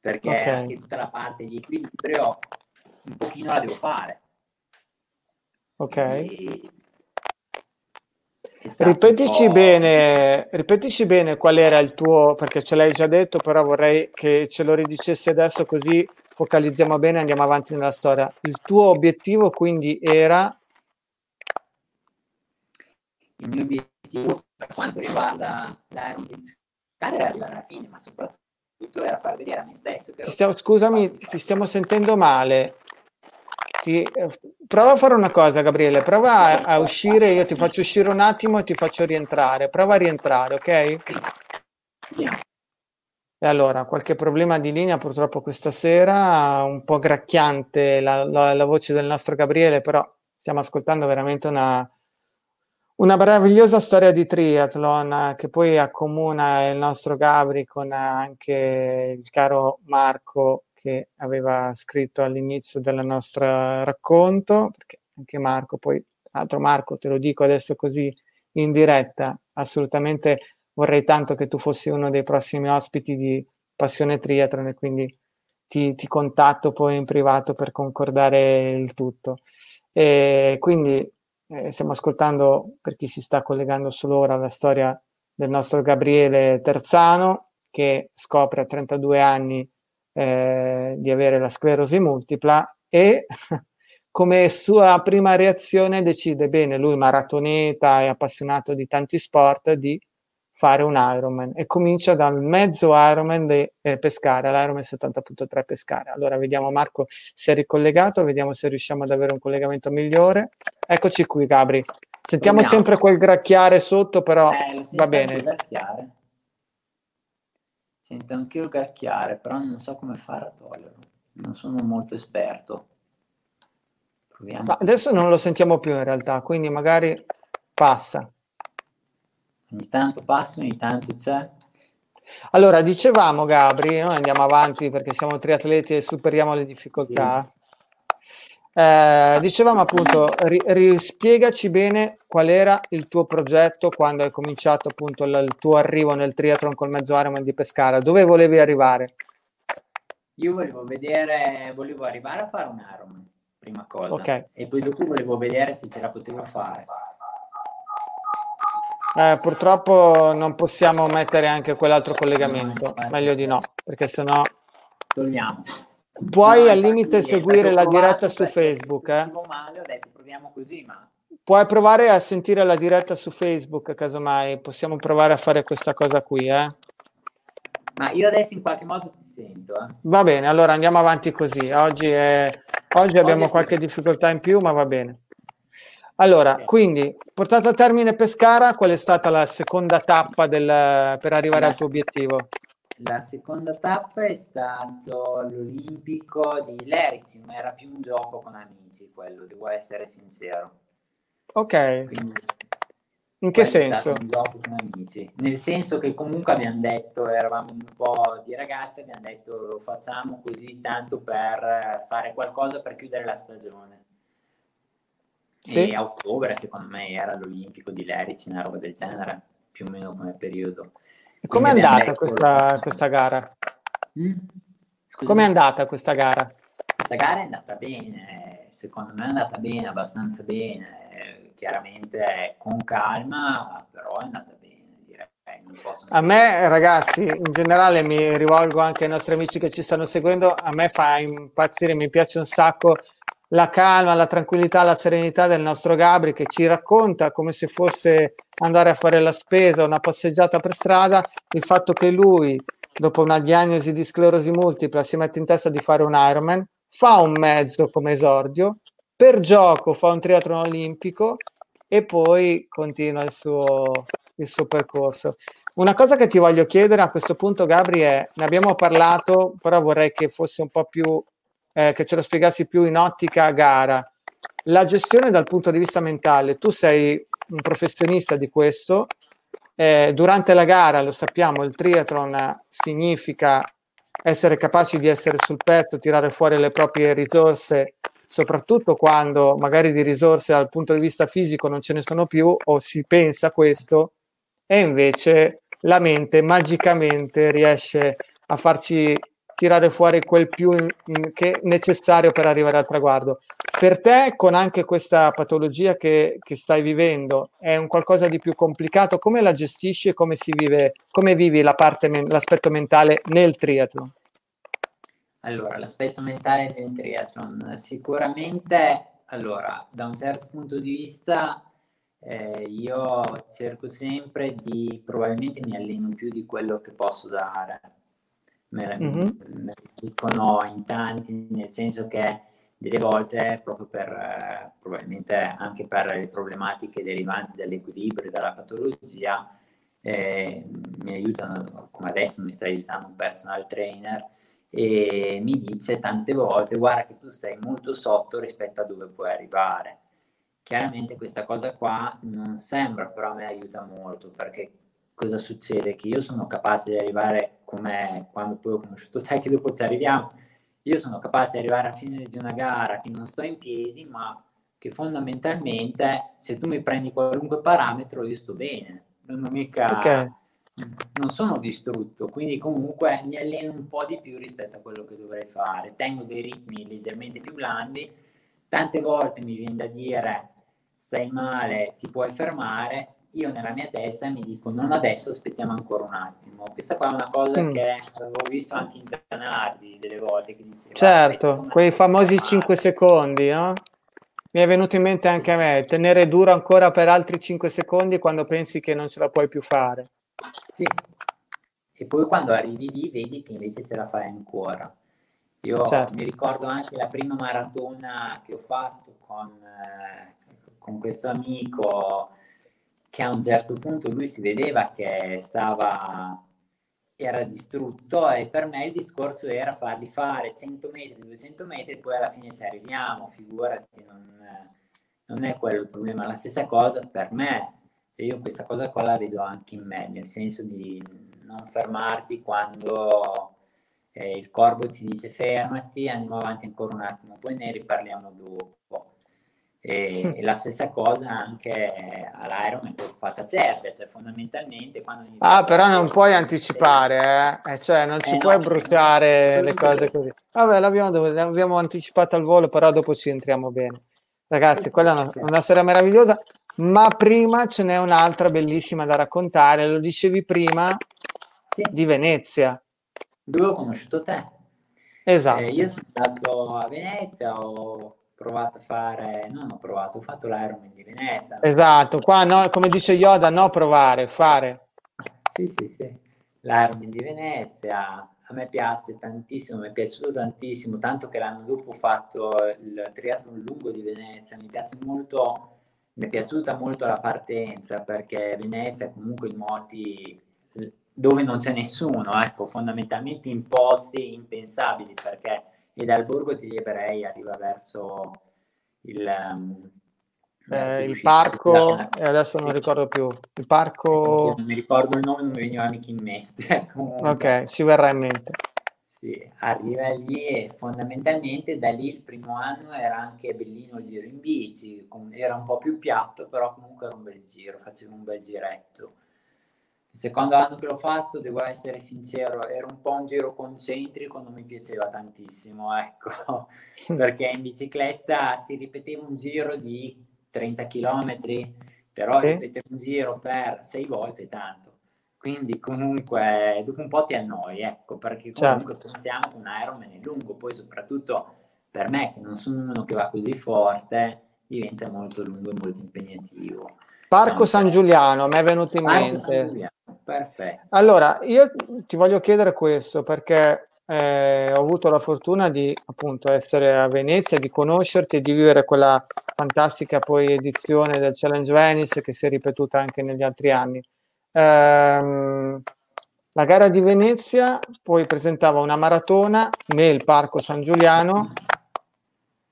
perché Ok. anche tutta la parte di equilibrio un pochino la devo fare Ok. Stato Ripetici bene, ripetici bene qual era il tuo, perché ce l'hai già detto, però vorrei che ce lo ridicessi adesso così focalizziamo bene e andiamo avanti nella storia. Il tuo obiettivo quindi era, il mio obiettivo per quanto riguarda l'Iron era arrivare alla fine ma soprattutto era far vedere a me stesso che stiamo- scusami, ti stiamo sentendo male. Ti- prova a fare una cosa, Gabriele, prova a, a uscire, io ti faccio uscire un attimo e ti faccio rientrare. Prova a rientrare, ok? Sì. E allora, qualche problema di linea purtroppo questa sera, un po' gracchiante la, la- la voce del nostro Gabriele, però stiamo ascoltando veramente una, una meravigliosa storia di triathlon eh, che poi accomuna il nostro Gabri con anche il caro Marco che aveva scritto all'inizio del nostro racconto, perché anche Marco, poi tra l'altro Marco, te lo dico adesso così in diretta, assolutamente vorrei tanto che tu fossi uno dei prossimi ospiti di Passione Triathlon e quindi ti, ti contatto poi in privato per concordare il tutto. E quindi eh, stiamo ascoltando, per chi si sta collegando solo ora, la storia del nostro Gabriele Terzano che scopre a 32 anni eh, di avere la sclerosi multipla e [laughs] come sua prima reazione decide bene, lui maratoneta e appassionato di tanti sport, di fare un Ironman e comincia dal mezzo Ironman di eh, Pescara, l'Ironman 70.3 Pescara. Allora vediamo Marco se è ricollegato, vediamo se riusciamo ad avere un collegamento migliore. Eccoci qui Gabri. Sentiamo Proviamo. sempre quel gracchiare sotto, però Eh, va bene. gracchiare. Sento anche il gracchiare, però non so come fare a toglierlo. Non sono molto esperto. Proviamo. Ma adesso non lo sentiamo più in realtà, quindi magari passa. Ogni tanto passa, ogni tanto c'è. Allora, dicevamo Gabri, noi andiamo avanti perché siamo triatleti e superiamo le difficoltà. Eh, dicevamo appunto, ri- rispiegaci bene qual era il tuo progetto quando hai cominciato appunto l- il tuo arrivo nel triathlon col mezzo Ironman di Pescara, dove volevi arrivare? Io volevo vedere, volevo arrivare a fare un Ironman, prima cosa, Ok. e poi dopo volevo vedere se ce la potevo fare. Eh, purtroppo non possiamo mettere anche quell'altro collegamento, meglio di no, perché sennò Togliamo. puoi No, al limite seguire la diretta su Facebook, eh. male ho detto proviamo così, ma Puoi provare a sentire la diretta su Facebook, casomai possiamo provare a fare questa cosa qui, eh. Ma io adesso in qualche modo ti sento, eh. Va bene, allora andiamo avanti così. Oggi, è- oggi abbiamo è qualche difficoltà in più, ma va bene. Allora, Ok. quindi, portata a termine Pescara, qual è stata la seconda tappa del- per arrivare al tuo obiettivo? La seconda tappa è stato l'Olimpico di Lerici, ma era più un gioco con amici quello, devo essere sincero. Ok, Quindi in che quello è stato senso? un gioco con amici. Nel senso che comunque abbiamo detto, eravamo un po' di ragazze, abbiamo detto lo facciamo così tanto per eh, fare qualcosa per chiudere la stagione. Sì. E a ottobre, secondo me, era l'Olimpico di Lerici, una roba del genere, più o meno come periodo. E Com'è andata questa, questa gara? Mm? Com'è andata questa gara? Questa gara è andata bene, secondo me è andata bene, abbastanza bene, chiaramente con calma, però è andata bene, A me, ragazzi, in generale mi rivolgo anche ai nostri amici che ci stanno seguendo, a me fa impazzire, mi piace un sacco la calma, la tranquillità, la serenità del nostro Gabri che ci racconta come se fosse andare a fare la spesa, una passeggiata per strada, il fatto che lui, dopo una diagnosi di sclerosi multipla, si mette in testa di fare un Ironman, fa un mezzo come esordio, per gioco fa un triathlon olimpico e poi continua il suo, il suo percorso. Una cosa che ti voglio chiedere a questo punto, Gabri, è, ne abbiamo parlato, però vorrei che fosse un po' più, eh, che ce lo spiegassi più in ottica gara. La gestione dal punto di vista mentale, tu sei un professionista di questo, eh, durante la gara, lo sappiamo, il triathlon significa essere capaci di essere sul pezzo, tirare fuori le proprie risorse, soprattutto quando magari di risorse dal punto di vista fisico non ce ne sono più o si pensa questo e invece la mente magicamente riesce a farci tirare fuori quel più in- in- che necessario per arrivare al traguardo. Per te, con anche questa patologia che, che stai vivendo, è un qualcosa di più complicato? Come la gestisci e come vive, come vivi la parte l'aspetto mentale nel triathlon? Allora, l'aspetto mentale del triathlon, sicuramente, allora, da un certo punto di vista, eh, io cerco sempre di, probabilmente mi alleno più di quello che posso dare. Me, Mhm. me lo dicono in tanti, nel senso che delle volte, proprio per, eh, probabilmente anche per le problematiche derivanti dall'equilibrio, dalla patologia, eh, mi aiutano, come adesso mi sta aiutando un personal trainer, e mi dice tante volte guarda che tu sei molto sotto rispetto a dove puoi arrivare. Chiaramente questa cosa qua non sembra, però mi aiuta molto perché cosa succede? Che io sono capace di arrivare come quando poi ho conosciuto te che dopo ci arriviamo, io sono capace di arrivare a fine di una gara che non sto in piedi, ma che fondamentalmente se tu mi prendi qualunque parametro io sto bene, non mica Ok. non sono distrutto, quindi comunque mi alleno un po' di più rispetto a quello che dovrei fare. Tengo dei ritmi leggermente più blandi. Tante volte mi viene da dire stai male, ti puoi fermare. Io nella mia testa mi dico non adesso, aspettiamo ancora un attimo. Questa qua è una cosa Mm. che avevo visto anche in Zanardi delle volte che diceva Certo, "Aspetta un quei famosi fermare". 5 secondi, no? Mi è venuto in mente anche a me, tenere duro ancora per altri 5 secondi quando pensi che non ce la puoi più fare. Sì. E poi quando arrivi lì vedi che invece ce la fai ancora. Io Certo. mi ricordo anche la prima maratona che ho fatto con, eh, con questo amico che a un certo punto lui si vedeva che stava era distrutto e per me il discorso era fargli fare 100 metri, 200 metri e poi alla fine ci arriviamo, figurati, non, non è quello il problema. La stessa cosa per me, e io questa cosa qua la vedo anche in me, nel senso di non fermarti quando eh, il corpo ti dice fermati, andiamo avanti ancora un attimo, poi ne riparliamo dopo. E, la stessa cosa anche all'Ironman fatta certa, cioè fondamentalmente quando... Ah, però non puoi anticipare, eh? eh cioè non ci Eh, puoi no, bruciare le cose così. Vabbè, l'abbiamo, l'abbiamo anticipato al volo, però dopo ci entriamo bene. Ragazzi, quella è una, una sera meravigliosa, ma prima ce n'è un'altra bellissima da raccontare, lo dicevi prima, Sì, di Venezia. dove ho conosciuto te. Esatto. Eh, io sono stato a Venezia, ho provato a fare, non ho provato, ho fatto l'Ironman di Venezia. Esatto, qua no, come dice Yoda, no provare, fare. Sì, sì, sì. L'Ironman di Venezia a me piace tantissimo, mi è piaciuto tantissimo, tanto che l'anno dopo ho fatto il triathlon lungo di Venezia, mi piace molto, mi è piaciuta molto la partenza perché Venezia comunque i moti dove non c'è nessuno, ecco, fondamentalmente in posti impensabili perché e dal borgo degli ebrei arriva verso il, um, Eh, il parco, della- e adesso non Sì. ricordo più, il parco, non mi ricordo il nome, non mi veniva mica in mente. [laughs] Ok, ci verrà in mente. Sì, arriva lì e fondamentalmente da lì il primo anno era anche bellino il giro in bici, era un po' più piatto, però comunque era un bel giro, facevo un bel giretto. Il secondo anno che l'ho fatto, devo essere sincero, era un po' un giro concentrico, non mi piaceva tantissimo, ecco, [laughs] perché in bicicletta si ripeteva un giro di 30 km, però Sì. ripetere un giro per sei volte è tanto. Quindi comunque dopo un po' ti annoi, ecco, perché comunque Certo. pensiamo che un Ironman è lungo, poi soprattutto per me che non sono uno che va così forte, diventa molto lungo e molto impegnativo. Parco San Giuliano, mi è venuto in mente. Perfetto. Allora, io ti voglio chiedere questo perché eh, ho avuto la fortuna di appunto essere a Venezia, di conoscerti e di vivere quella fantastica poi edizione del Challenge Venice che si è ripetuta anche negli altri anni. Ehm, la gara di Venezia poi presentava una maratona nel Parco San Giuliano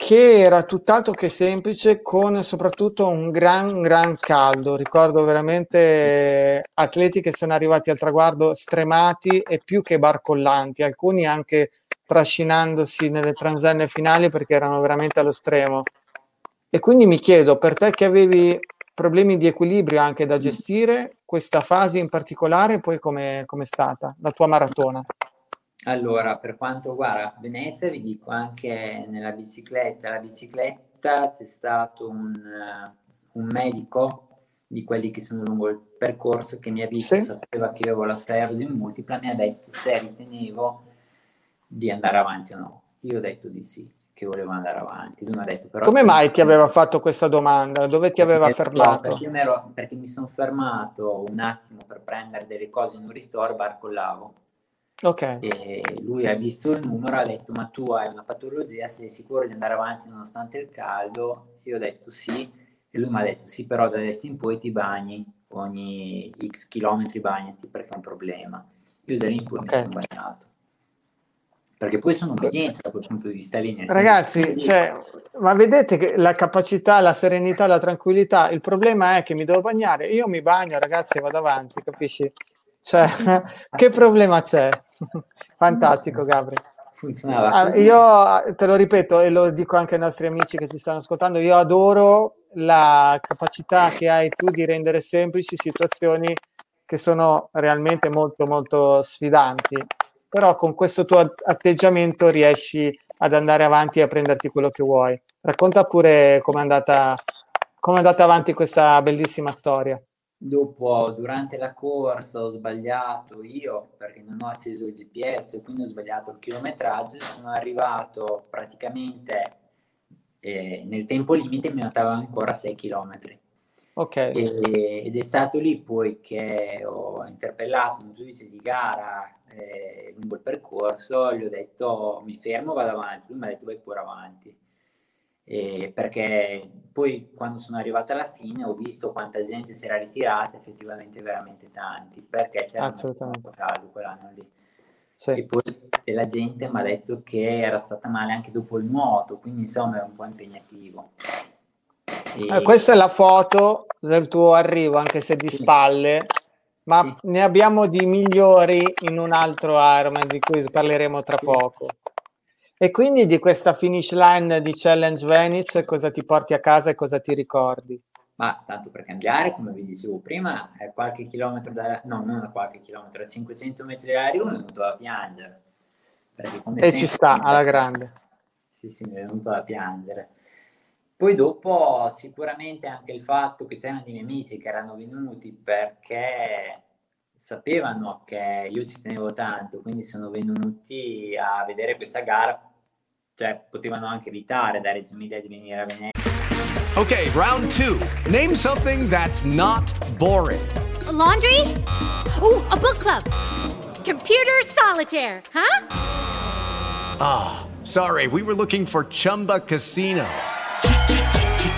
che era tutt'altro che semplice, con soprattutto un gran, gran caldo. Ricordo veramente atleti che sono arrivati al traguardo stremati e più che barcollanti, alcuni anche trascinandosi nelle transenne finali perché erano veramente allo stremo. E quindi mi chiedo, per te che avevi problemi di equilibrio anche da gestire, questa fase in particolare, poi come è stata la tua maratona? Allora, per quanto guarda, Venezia vi dico anche nella bicicletta, la bicicletta c'è stato un, eh, un medico di quelli che sono lungo il percorso che mi ha visto, Sì. sapeva che io avevo la sclerosi multipla, mi ha detto se ritenevo di andare avanti o no. Io ho detto di sì, che volevo andare avanti. Lui mi ha detto però... Come mai ti aveva fatto questa domanda? Dove ti aveva Perché- fermato? Perché, io mi ero- perché mi sono fermato un attimo per prendere delle cose in un ristoro, barcollavo. Ok, E lui ha visto il numero, ha detto: Ma tu hai una patologia, sei sicuro di andare avanti nonostante il caldo? Io ho detto sì, e lui mi ha detto: Sì, però da adesso in poi ti bagni ogni x chilometri, bagnati perché è un problema. Io da lì in poi Ok. mi sono bagnato perché poi sono obbediente da quel punto di vista lì. Ragazzi, cioè, ma vedete che la capacità, la serenità, la tranquillità, il problema è che mi devo bagnare, io mi bagno, ragazzi, e vado avanti, capisci? Cioè, [laughs] che problema c'è? [laughs] Fantastico, Gabri. funzionava Ah, io te lo ripeto e lo dico anche ai nostri amici che ci stanno ascoltando, io adoro la capacità che hai tu di rendere semplici situazioni che sono realmente molto molto sfidanti, però con questo tuo at- atteggiamento riesci ad andare avanti e a prenderti quello che vuoi. Racconta pure com'è andata, com'è andata avanti questa bellissima storia. Dopo, durante la corsa, ho sbagliato io perché non ho acceso il GPS, quindi ho sbagliato il chilometraggio. Sono arrivato praticamente eh, nel tempo limite, mi mancava ancora 6 km. Ok, ed è stato lì poi che ho interpellato un giudice di gara eh, lungo il percorso, gli ho detto mi fermo, vado avanti. Lui mi ha detto vai pure avanti. E perché poi quando sono arrivata alla fine ho visto quanta gente si era ritirata, effettivamente veramente tanti, perché c'era Assolutamente. molto caldo quell'anno lì. E sì. poi e la gente mi ha detto che era stata male anche dopo il nuoto, quindi insomma è un po' impegnativo. E- Eh, questa è la foto del tuo arrivo, anche se di Sì. spalle, ma Sì. ne abbiamo di migliori in un altro Ironman di cui parleremo tra poco. E quindi di questa finish line di Challenge Venice cosa ti porti a casa e cosa ti ricordi? Ma tanto per cambiare, come vi dicevo prima, è qualche chilometro da... no, non a qualche chilometro, a 500 metri dalla Rio mi è venuto da piangere. E ci sta, alla grande. Sì, sì, mi è venuto da piangere. Poi dopo sicuramente anche il fatto che c'erano dei miei amici che erano venuti perché sapevano che io ci tenevo tanto, quindi sono venuti a vedere questa gara, cioè potevano anche evitare da Reggio Emilia di venire a Venezia. Okay, round two. Name something that's not boring. A laundry? Ooh, a book club. Computer solitaire, huh? Sorry, we were looking for Chumba Casino.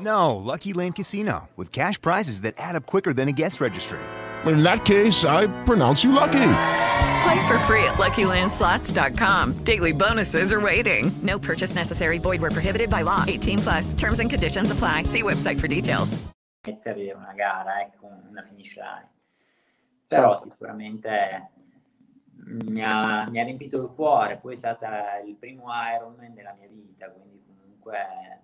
No, Lucky Land Casino, with cash prizes that add up quicker than a guest registry. In that case, I pronounce you lucky. Play for free at LuckyLandSlots.com. Daily bonuses are waiting. No purchase necessary. Void where prohibited by law. 18 plus. Terms and conditions apply. See website for details. Venezia a vedere una gara, ecco, una finish line. Però Certo. sicuramente mi ha, mi ha riempito il cuore, poi è stato il primo Ironman della mia vita, quindi comunque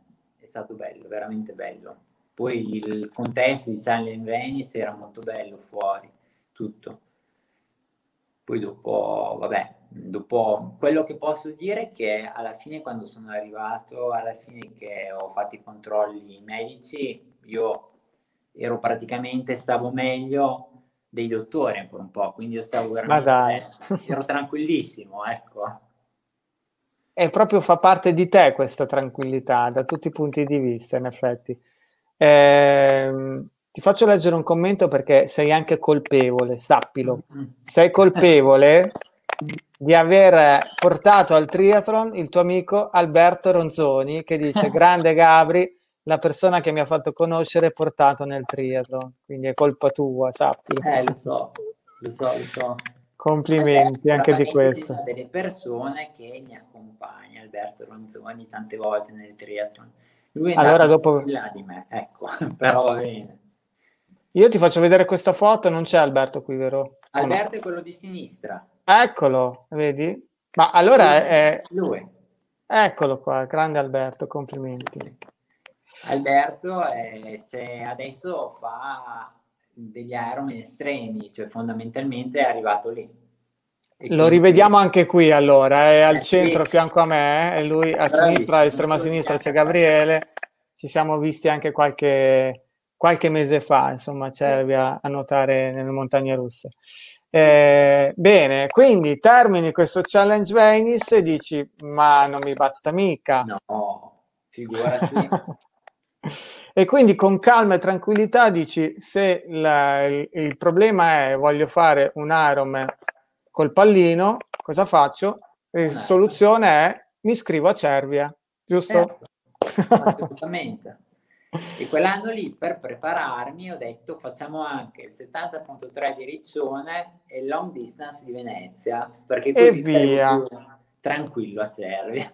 stato bello, veramente bello. Poi il contesto di Challenge Venice era molto bello fuori, tutto. Poi dopo, vabbè, dopo quello che posso dire è che alla fine quando sono arrivato, alla fine che ho fatto i controlli medici, io ero praticamente, stavo meglio dei dottori ancora un po', quindi io stavo veramente, ero tranquillissimo, ecco. E proprio fa parte di te questa tranquillità da tutti i punti di vista, in effetti. Ehm, ti faccio leggere un commento perché sei anche colpevole, sappilo. Mm. Sei colpevole di aver portato al triathlon il tuo amico Alberto Ronzoni che dice [laughs] grande Gabri, la persona che mi ha fatto conoscere portato nel triathlon, quindi è colpa tua, sappilo. Eh, lo so, lo so, lo so. Complimenti anche di questo. sono delle persone che mi accompagnano, Alberto Ronzoni, tante volte nel triathlon. Lui è Allora, dopo- là di me, ecco, [laughs] però va bene. Io ti faccio vedere questa foto, non c'è Alberto qui, vero? O no? Alberto è quello di sinistra. Eccolo, vedi? Ma allora è, Lui. eccolo qua, grande Alberto, complimenti. Alberto eh, se adesso fa degli Ironman estremi, cioè fondamentalmente è arrivato lì. E Lo quindi- rivediamo anche qui allora, è al Eh, centro sì. fianco a me, e lui a Bravissimo. sinistra, estrema sinistra c'è Gabriele, ci siamo visti anche qualche, qualche mese fa, insomma, c'eri a, a nuotare nelle montagne russe. Eh, bene, quindi termini questo challenge Venice e dici, ma non mi basta mica. No, figurati. [laughs] E quindi con calma e tranquillità dici se la- il, il problema è voglio fare un Ironman col pallino, cosa faccio? La Ironman. soluzione è mi iscrivo a Cervia, giusto? Certo, assolutamente. E quell'anno lì per prepararmi ho detto facciamo anche il 70.3 di Riccione e il long distance di Venezia, perché E così stai via. tranquillo a Cervia.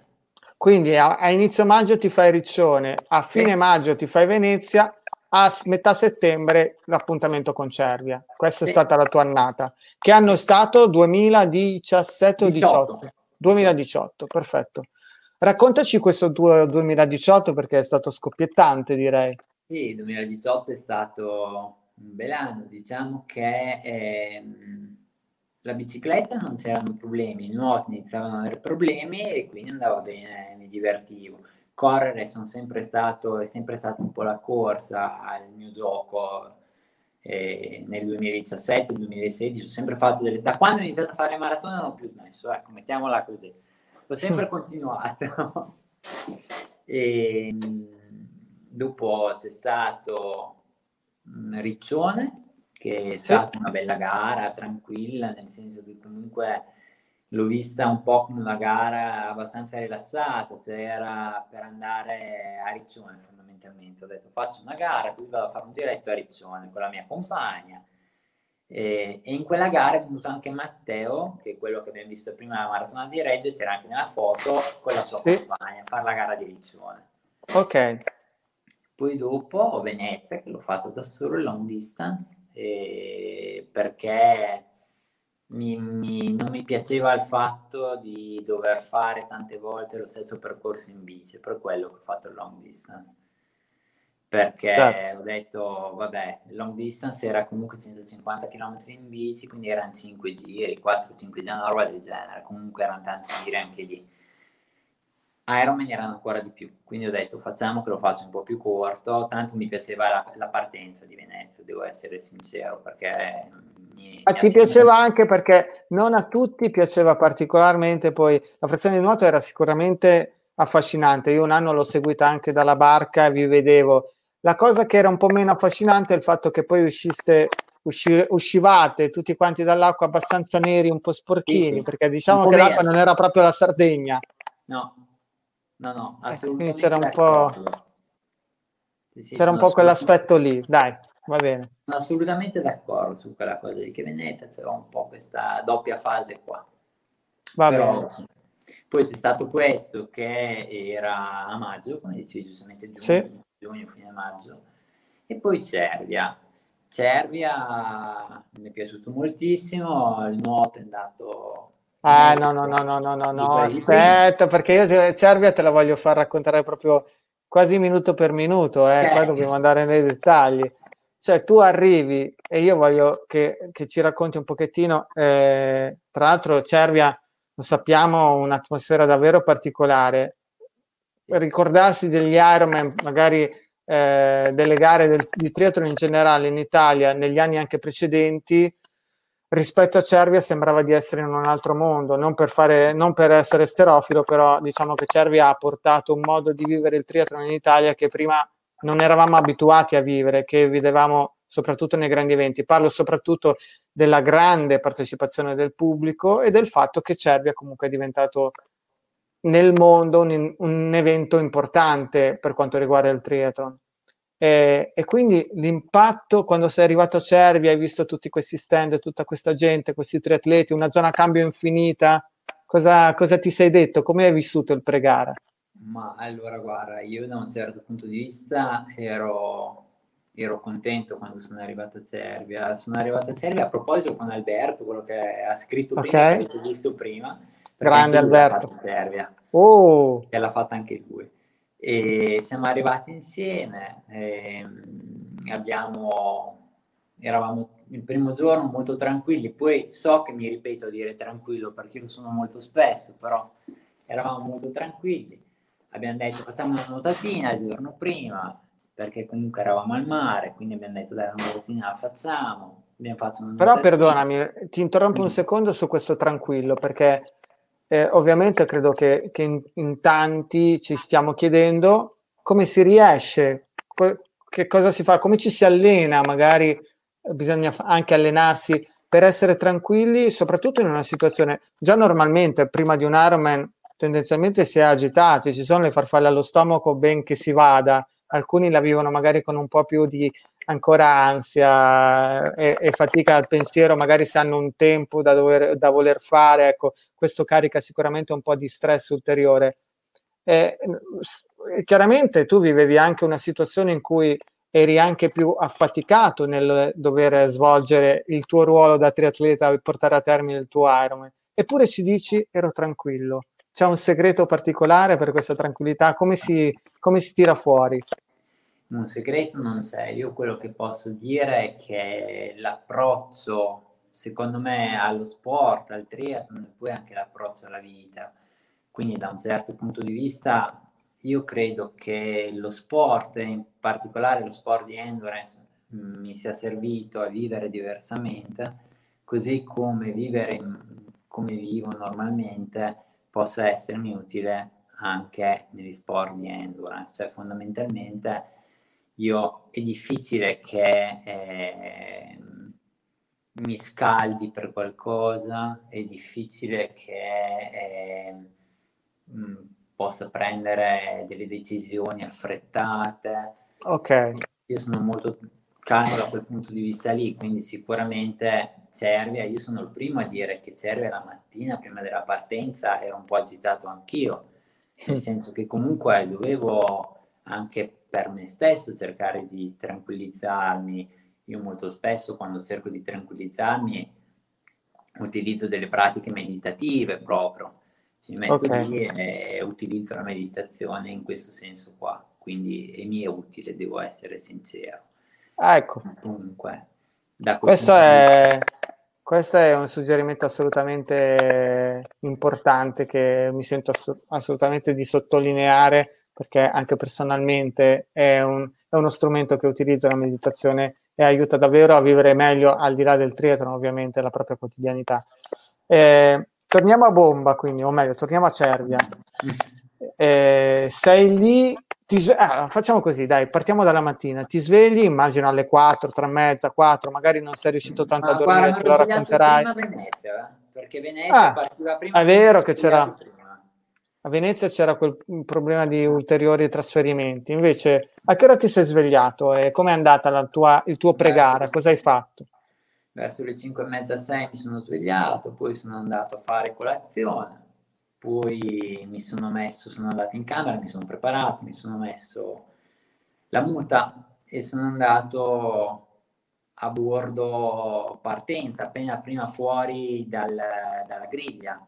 Quindi a, a inizio maggio ti fai Riccione, a fine maggio ti fai Venezia, a metà settembre l'appuntamento con Cervia. Questa è stata la tua annata. Che anno è stato? 2017 o 18. 18? 2018, perfetto. Raccontaci questo tuo 2018 perché è stato scoppiettante, direi. Sì, il 2018 è stato un bel anno, diciamo che ehm, la bicicletta non c'erano problemi, il nuoto iniziavano ad avere problemi e quindi andava bene, mi divertivo. Correre sono sempre stato, è sempre stata un po' la corsa al mio gioco eh, nel 2017-2016, ho sempre fatto delle... Da quando ho iniziato a fare maratone non ho più smesso, ecco, mettiamola così. Ho sempre [laughs] continuato. [laughs] E, mh, dopo c'è stato Riccione, che è stata una bella gara, tranquilla, nel senso che comunque l'ho vista un po' come una gara abbastanza rilassata, cioè era per andare a Riccione fondamentalmente. Ho detto faccio una gara, poi vado a fare un diretto a Riccione con la mia compagna. E, e in quella gara è venuto anche Matteo, che è quello che abbiamo visto prima alla Maratona di Reggio, c'era anche nella foto con la sua sì. compagna a fare la gara di Riccione. Ok. Poi dopo Venezia, che l'ho fatto da solo, long distance, perché mi, mi, non mi piaceva il fatto di dover fare tante volte lo stesso percorso in bici, per quello che ho fatto il long distance. Perché certo. ho detto, vabbè, il long distance era comunque 150 km in bici, quindi erano 5 giri, 4-5 giri, una roba del genere, comunque erano tanti giri anche lì. Ironman erano ancora di più, quindi ho detto facciamo che lo faccio un po' più corto, tanto mi piaceva la, la partenza di Venezia, devo essere sincero, perché mi, a ti piaceva anche perché non a tutti piaceva particolarmente, poi la frazione di nuoto era sicuramente affascinante. Io un anno l'ho seguita anche dalla barca e vi vedevo. La cosa che era un po' meno affascinante è il fatto che poi usciste, usci, uscivate tutti quanti dall'acqua abbastanza neri, un po' sporchini, sì, sì. perché diciamo che l'acqua non era proprio la Sardegna. No, no, no, assolutamente. Ecco, c'era un po', sì, c'era un po' quell'aspetto lì, dai. Va bene. Sono assolutamente d'accordo su quella cosa di che Veneta c'era un po' questa doppia fase qua. Va Però, bene. Poi c'è stato questo che era a maggio, come dicevi giustamente giugno, sì. giugno fine maggio, e poi Cervia. Cervia mi è piaciuto moltissimo, il nuoto è andato Ah, no, no, no, no, no, no, no, aspetta, perché io Cervia te la voglio far raccontare proprio quasi minuto per minuto, eh, qua dobbiamo andare nei dettagli. Cioè, tu arrivi e io voglio che, che ci racconti un pochettino, eh, tra l'altro Cervia, lo sappiamo, un'atmosfera davvero particolare. Ricordarsi degli Ironman, magari eh, delle gare del, di triathlon in generale in Italia negli anni anche precedenti, rispetto a Cervia sembrava di essere in un altro mondo, non per, fare, non per essere sterofilo, però diciamo che Cervia ha portato un modo di vivere il triathlon in Italia che prima non eravamo abituati a vivere, che vedevamo soprattutto nei grandi eventi. Parlo soprattutto della grande partecipazione del pubblico e del fatto che Cervia comunque è diventato nel mondo un, un evento importante per quanto riguarda il triathlon. E, e, quindi l'impatto quando sei arrivato a Cervia, hai visto tutti questi stand, tutta questa gente, questi triatleti, una zona cambio infinita, cosa, cosa ti sei detto? Come hai vissuto il pre-gara? Ma allora, guarda, io da un certo punto di vista ero, ero contento quando sono arrivato a Cervia. Sono arrivato a Cervia a proposito con Alberto, quello che ha scritto prima, okay. che avete visto prima. Grande Alberto. Cervia, oh. che l'ha fatta anche lui. E siamo arrivati insieme, abbiamo, eravamo il primo giorno molto tranquilli, poi so che mi ripeto a dire tranquillo perché lo sono molto spesso, però eravamo molto tranquilli abbiamo detto facciamo una nuotatina il giorno prima, perché comunque eravamo al mare, quindi abbiamo detto dai, una nuotatina la facciamo. Abbiamo fatto una Però perdonami, ti interrompo un mm. secondo su questo tranquillo, perché eh, ovviamente credo che, che in, in, tanti ci stiamo chiedendo come si riesce, co- che cosa si fa, come ci si allena, magari bisogna anche allenarsi per essere tranquilli, soprattutto in una situazione già normalmente prima di un Ironman tendenzialmente si è agitati, ci sono le farfalle allo stomaco ben che si vada, alcuni la vivono magari con un po' più di ancora ansia e, e fatica al pensiero, magari se hanno un tempo da, dover, da voler fare, ecco, questo carica sicuramente un po' di stress ulteriore. E, chiaramente tu vivevi anche una situazione in cui eri anche più affaticato nel dover svolgere il tuo ruolo da triatleta e portare a termine il tuo Ironman. Eppure ci dici ero tranquillo. C'è un segreto particolare per questa tranquillità? Come si, come si tira fuori? Un segreto non c'è. Io quello che posso dire è che l'approccio, secondo me, allo sport, al triathlon, e poi anche l'approccio alla vita. Quindi da un certo punto di vista io credo che lo sport, in particolare lo sport di endurance, mi sia servito a vivere diversamente, così come vivere come vivo normalmente possa essermi utile anche negli sport di endurance, cioè fondamentalmente io è difficile che eh, mi scaldi per qualcosa, è difficile che eh, mh, possa prendere delle decisioni affrettate. Ok. Io sono molto calmo da quel punto di vista lì, quindi sicuramente Cervia, io sono il primo a dire che Cervia la mattina prima della partenza ero un po' agitato anch'io, nel senso che comunque dovevo anche per me stesso cercare di tranquillizzarmi. Io molto spesso quando cerco di tranquillizzarmi utilizzo delle pratiche meditative proprio. Mi metto Ok. lì e utilizzo la meditazione in questo senso qua, quindi mi è utile, devo essere sincero. Ah, ecco, Comunque, questo è, questo è un suggerimento assolutamente importante che mi sento ass- assolutamente di sottolineare perché anche personalmente è, un- è uno strumento che utilizzo la meditazione e aiuta davvero a vivere meglio al di là del triathlon, ovviamente, la propria quotidianità. Eh, torniamo a Bomba, quindi, o meglio, torniamo a Cervia. [laughs] Eh, sei lì, ti sve- ah, facciamo così, dai, partiamo dalla mattina, ti svegli, immagino alle 4, 3 e mezza, 4, magari non sei riuscito tanto a Ma dormire, guarda, te lo racconterai. a Venezia, eh, perché Venezia Ah, partiva prima. è vero ero che c'era prima. A Venezia c'era quel problema di ulteriori trasferimenti. Invece, a che ora ti sei svegliato e com'è andata la tua- il tuo pre-gara? Cosa hai fatto? Verso le 5 e mezza, 6 mi sono svegliato, poi sono andato a fare colazione, poi mi sono messo, sono andato in camera, mi sono preparato, mi sono messo la muta e sono andato a bordo partenza, appena prima fuori dal- dalla griglia,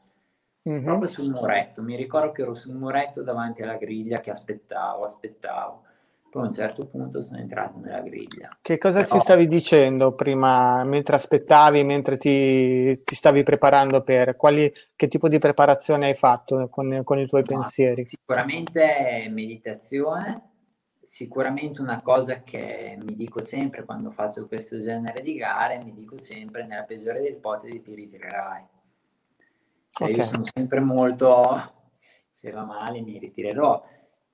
Mhm. proprio sul muretto. Mi ricordo che ero sul muretto davanti alla griglia che aspettavo, aspettavo. Poi a un certo punto sono entrato nella griglia. Che cosa Però- ci stavi dicendo prima, mentre aspettavi, mentre ti, ti stavi preparando per quali, che tipo di preparazione hai fatto con, con i tuoi Ma pensieri? Sicuramente meditazione, sicuramente una cosa che mi dico sempre quando faccio questo genere di gare, mi dico sempre nella peggiore delle ipotesi ti ritirerai. Cioè io Ok. sono sempre molto, se va male mi ritirerò,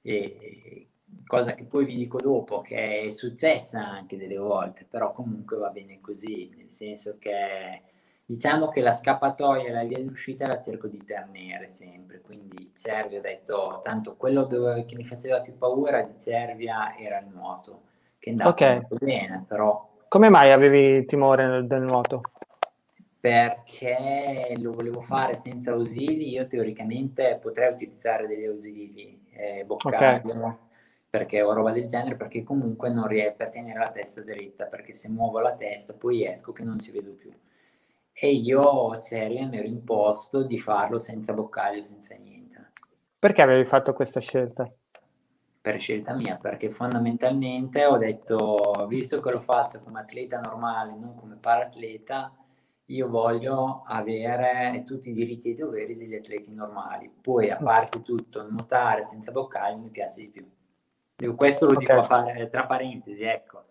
e cosa che poi vi dico dopo, che è successa anche delle volte, però comunque va bene così, nel senso che diciamo che la scappatoia, la via d'uscita la cerco di tenere sempre, quindi Cervia ho detto, tanto quello dove- che mi faceva più paura di Cervia era il nuoto, che è andato Ok. molto bene, però Come mai avevi timore del nuoto? Perché lo volevo fare senza ausili, io teoricamente potrei utilizzare degli ausili, eh, boccaglio, perché o roba del genere, perché comunque non riesco per tenere la testa dritta, perché se muovo la testa poi esco che non ci vedo più. E io serio mi ero imposto di farlo senza boccaglio, senza niente Perché avevi fatto questa scelta? per scelta mia, perché fondamentalmente ho detto, visto che lo faccio come atleta normale, non come paratleta, io voglio avere tutti i diritti e i doveri degli atleti normali. Poi, a parte tutto, nuotare senza boccaglio mi piace di più. Questo lo dico Ok. a par- tra parentesi, ecco,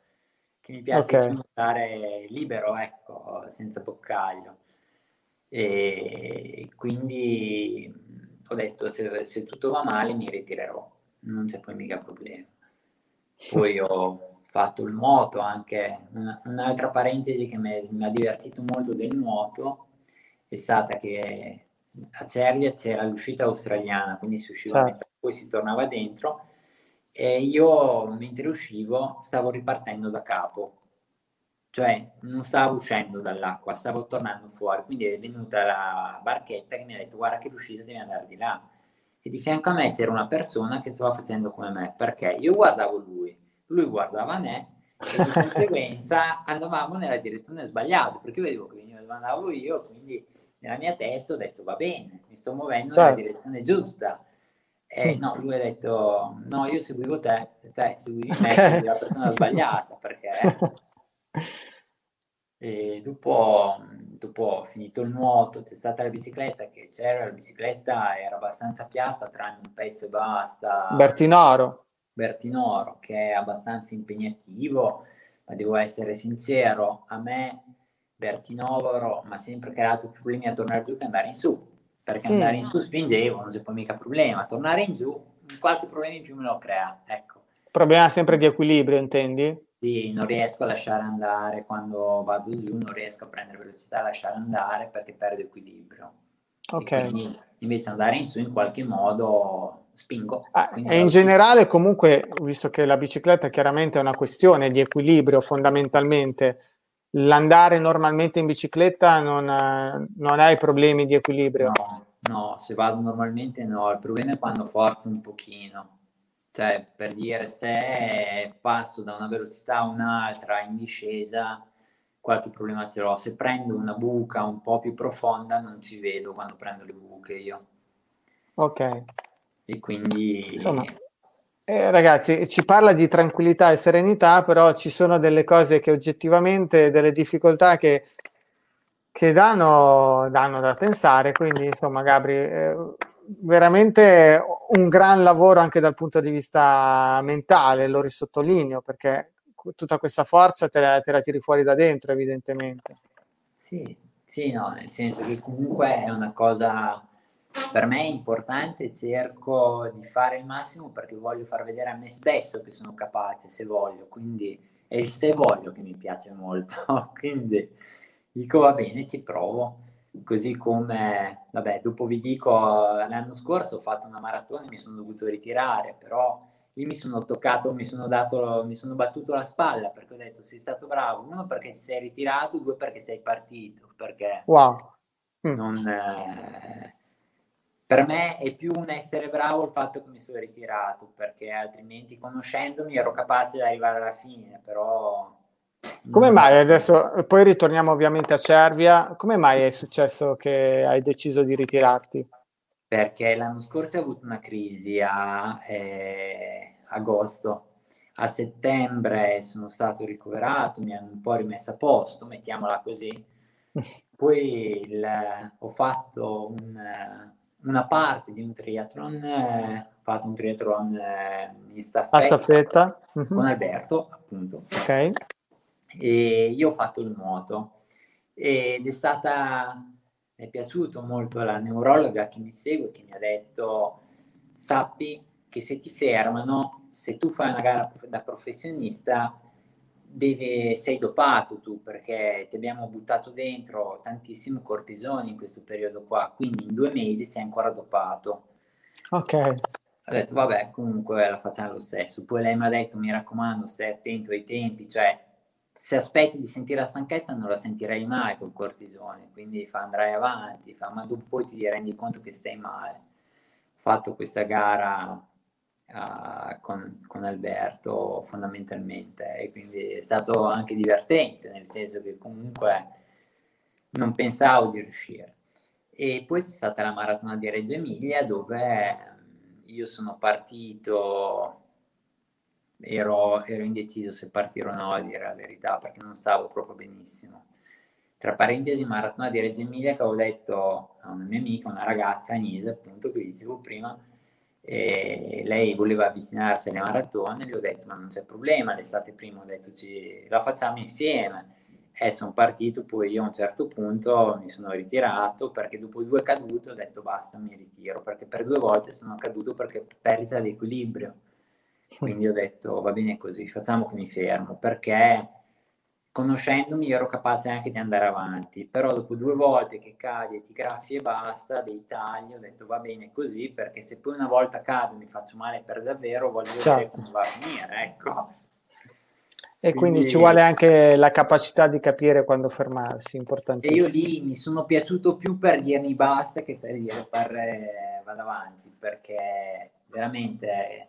che mi piace Ok. di più nuotare libero, ecco, senza boccaglio. E quindi ho detto, se, se tutto va male mi ritirerò, non c'è poi mica problema. Poi ho fatto il nuoto anche, una- un'altra parentesi che mi, ha divertito molto del nuoto è stata che a Cervia c'era l'uscita australiana, quindi si usciva Certo. poi si tornava dentro e io mentre uscivo stavo ripartendo da capo, cioè non stavo uscendo dall'acqua, stavo tornando fuori, quindi è venuta la barchetta che mi ha detto guarda che l'uscita devi andare di là e di fianco a me c'era una persona che stava facendo come me, perché io guardavo lui, lui guardava me e di [laughs] conseguenza andavamo nella direzione sbagliata, perché vedevo che veniva dove andavo io, quindi nella mia testa ho detto va bene, mi sto muovendo nella Certo. direzione giusta. E no, lui ha detto no, io seguivo te, te seguivi me, Ok. segui la persona sbagliata, perché... [laughs] E dopo, dopo finito il nuoto, c'è stata la bicicletta che c'era, la bicicletta era abbastanza piatta, tranne un pezzo e basta. Bertinoro. Bertinoro, che è abbastanza impegnativo, ma devo essere sincero, a me Bertinoro mi ha sempre creato più problemi a tornare giù che andare in su, perché Mm. andare in su spingevo, non c'è poi mica problema, tornare in giù qualche problema in più me lo crea, ecco. Problema sempre di equilibrio, intendi? Sì, non riesco a lasciare andare quando vado giù, non riesco a prendere velocità, a lasciare andare perché perdo equilibrio. Ok. E quindi invece andare in su in qualche modo spingo. Ah, e in generale, comunque, visto che la bicicletta chiaramente è una questione di equilibrio fondamentalmente, l'andare normalmente in bicicletta non, non hai problemi di equilibrio. No, no, se vado normalmente no, il problema è quando forzo un pochino. Cioè, per dire, se passo da una velocità a un'altra in discesa, qualche problema ce l'ho. Se prendo una buca un po' più profonda, non ci vedo quando prendo le buche io. Ok. E quindi... Insomma, eh, ragazzi, ci parla di tranquillità e serenità, però ci sono delle cose che oggettivamente, delle difficoltà che, che danno, danno da pensare. Quindi, insomma, Gabri, eh, veramente un gran lavoro anche dal punto di vista mentale, lo risottolineo, perché tutta questa forza te la, te la tiri fuori da dentro, evidentemente. Sì, sì, no, nel senso che comunque è una cosa per me importante, cerco di fare il massimo perché voglio far vedere a me stesso che sono capace se voglio, quindi è il se voglio che mi piace molto, [laughs] quindi dico va bene, ci provo. Così come, vabbè, dopo vi dico, l'anno scorso ho fatto una maratona e mi sono dovuto ritirare, però lì mi sono toccato, mi sono dato, mi sono battuto la spalla perché ho detto sei stato bravo, uno perché ti sei ritirato, due perché sei partito, perché Wow. Mm. non, eh, per me è più un essere bravo il fatto che mi sono ritirato, perché altrimenti conoscendomi ero capace di arrivare alla fine, però... Come mai adesso, poi ritorniamo ovviamente a Cervia, come mai è successo che hai deciso di ritirarti? Perché l'anno scorso ho avuto una crisi a eh, agosto, a settembre sono stato ricoverato, mi hanno un po' rimesso a posto, mettiamola così. [laughs] Poi il- ho fatto un- una parte di un triathlon, eh, ho fatto un triathlon eh, in staffetta, staffetta? Mhm. con Alberto, appunto. Ok. E io ho fatto il nuoto ed è stata, mi è piaciuto molto la neurologa che mi segue, che mi ha detto, sappi che se ti fermano, se tu fai una gara da professionista, deve- sei dopato tu perché ti abbiamo buttato dentro tantissimo cortisone in questo periodo qua, quindi in due mesi sei ancora dopato. Ok. Ho detto, vabbè, comunque la facciamo lo stesso. Poi lei mi ha detto, mi raccomando, stai attento ai tempi, cioè se aspetti di sentire la stanchezza non la sentirei mai col cortisone, quindi fa, andrai avanti, fa, ma dopo poi ti rendi conto che stai male. Ho fatto questa gara ah, con, con Alberto fondamentalmente e quindi è stato anche divertente, nel senso che comunque non pensavo di riuscire. E poi c'è stata la maratona di Reggio Emilia dove mm, io sono partito, ero, ero indeciso se partire o no, a dire la verità, perché non stavo proprio benissimo. Tra parentesi, maratona di Reggio Emilia che ho detto a una mia amica, una ragazza, Agnese, appunto, che vi dicevo prima, lei voleva avvicinarsi alle maratone, gli ho detto ma non c'è problema, l'estate prima ho detto ci, la facciamo insieme e sono partito, poi io a un certo punto mi sono ritirato perché dopo due cadute ho detto basta, mi ritiro, perché per due volte sono caduto perché perdita di equilibrio. Quindi ho detto va bene così, facciamo che mi fermo, perché conoscendomi ero capace anche di andare avanti, però dopo due volte che cadi e ti graffi e basta, dei tagli, ho detto va bene così, perché se poi una volta cado e mi faccio male per davvero, voglio vedere Certo. come va a finire, ecco. E quindi Quindi- ci vuole anche la capacità di capire quando fermarsi, E io importantissimo. lì mi sono piaciuto più per dirmi basta che per dire fare vado avanti, perché veramente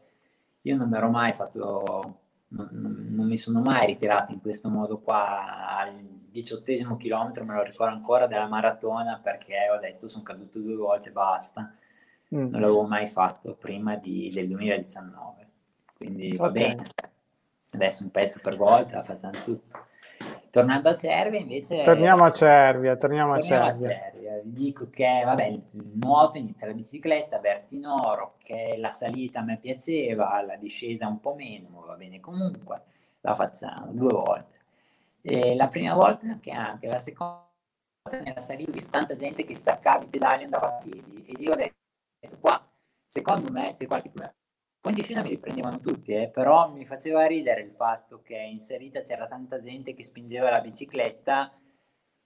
io non mi ero mai fatto, non, non- mi sono mai ritirato in questo modo qua al diciottesimo chilometro, me lo ricordo ancora della maratona perché ho detto sono caduto due volte, basta, Mm. non l'avevo mai fatto prima di- del 2019, quindi va bene, adesso un pezzo per volta, facciamo tutto. Tornando a Cervia invece... Torniamo a Cervia, torniamo a Torniamo a Cervia. Cervia. Vi dico che vabbè, il nuoto inizia la bicicletta, Bertinoro, che la salita a me piaceva, la discesa un po' meno, ma va bene comunque, la facciamo due volte. E la prima volta anche, anche la seconda volta nella salita ho visto tanta gente che staccava i pedali e andava a piedi e io ho detto qua, secondo me c'è qualche problema. Poi in discesa mi riprendevano tutti, eh, però mi faceva ridere il fatto che in salita c'era tanta gente che spingeva la bicicletta.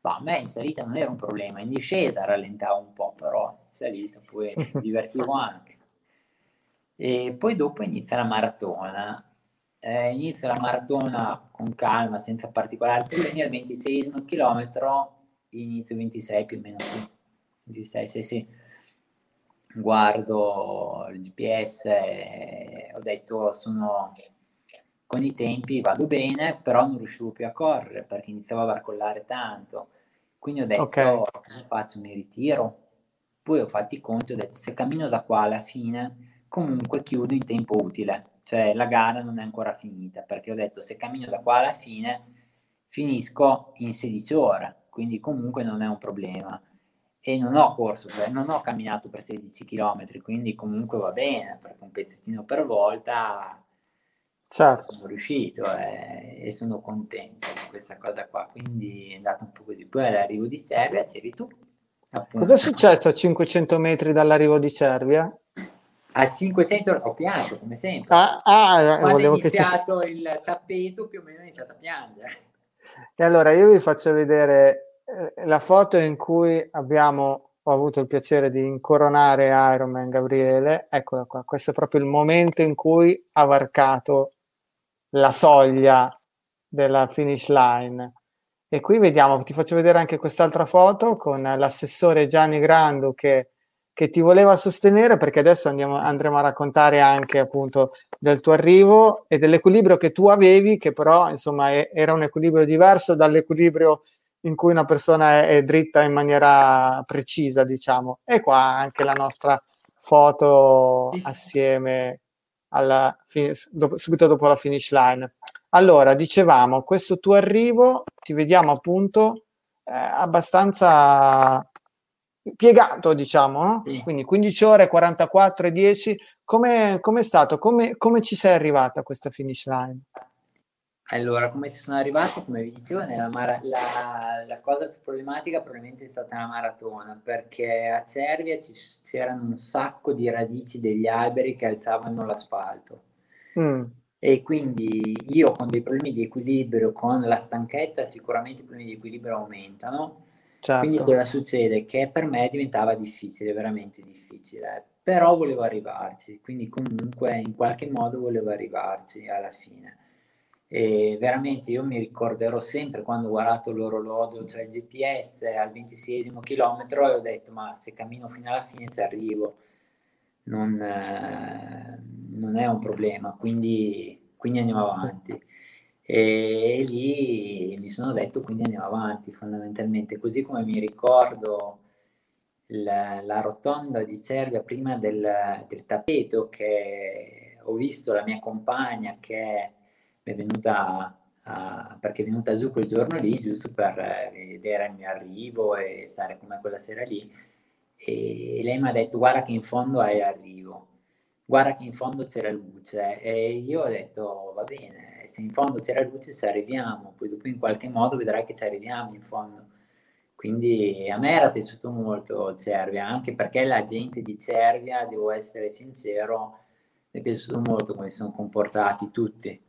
Ma a me in salita non era un problema, in discesa rallentavo un po', però in salita poi mi [laughs] divertivo anche. E poi dopo inizia la maratona. Eh, inizia la maratona con calma, senza particolari problemi. Al 26 chilometro inizio 26 più o meno. 26, sì, sì guardo il GPS e ho detto sono con i tempi vado bene, però non riuscivo più a correre perché iniziavo a barcollare tanto. Quindi ho detto okay. cosa faccio? Mi ritiro. Poi ho fatto i conti, ho detto se cammino da qua alla fine comunque chiudo in tempo utile, cioè la gara non è ancora finita perché ho detto se cammino da qua alla fine finisco in 16 ore, quindi comunque non è un problema e non ho corso, per, non ho camminato per 16 km, quindi comunque va bene, perché un pezzettino per volta certo. sono riuscito e, e, sono contento di questa cosa qua, quindi è andato un po' così. Poi all'arrivo di Cervia c'eri tu. Cosa è successo a 500 metri dall'arrivo di Cervia? A 500 ho pianto, come sempre. Ah, ah Quando volevo che il tappeto più o meno ho iniziato a piangere. E allora io vi faccio vedere eh, la foto in cui abbiamo ho avuto il piacere di incoronare Ironman Gabriele, eccola qua, questo è proprio il momento in cui ha varcato la soglia della finish line. E qui vediamo, ti faccio vedere anche quest'altra foto con l'assessore Gianni Grandu che, che ti voleva sostenere perché adesso andiamo, andremo a raccontare anche appunto del tuo arrivo e dell'equilibrio che tu avevi, che però insomma è, era un equilibrio diverso dall'equilibrio in cui una persona è, è, dritta in maniera precisa, diciamo. E qua anche la nostra foto assieme alla dopo, subito dopo la finish line. Allora, dicevamo, questo tuo arrivo ti vediamo appunto eh, abbastanza piegato, diciamo, no? sì. quindi 15 ore, 44 e 10. Come è stato? Come, come ci sei arrivata a questa finish line? Allora, come ci sono arrivato? Come vi dicevo, mara- la, la, cosa più problematica probabilmente è stata la maratona, perché a Cervia ci, c'erano un sacco di radici degli alberi che alzavano l'asfalto. Mm. E quindi io con dei problemi di equilibrio, con la stanchezza, sicuramente i problemi di equilibrio aumentano. Certo. Quindi cosa succede? Che per me diventava difficile, veramente difficile. Però volevo arrivarci, quindi comunque in qualche modo volevo arrivarci alla fine. E veramente io mi ricorderò sempre quando ho guardato l'orologio, cioè il GPS al 26 chilometro e ho detto ma se cammino fino alla fine ci arrivo, non, eh, non è un problema, quindi, quindi andiamo avanti. E, e lì mi sono detto quindi andiamo avanti fondamentalmente, così come mi ricordo la, la rotonda di Cervia prima del, del tappeto che ho visto la mia compagna che è venuta a, perché è venuta giù quel giorno lì giusto per eh, vedere il mio arrivo e stare come quella sera lì. E lei mi ha detto guarda che in fondo hai arrivo. Guarda che in fondo c'era luce. E io ho detto va bene se in fondo c'era luce ci arriviamo. Poi dopo in qualche modo vedrai che ci arriviamo in fondo. Quindi a me era piaciuto molto Cervia anche perché la gente di Cervia devo essere sincero mi è piaciuto molto come si sono comportati tutti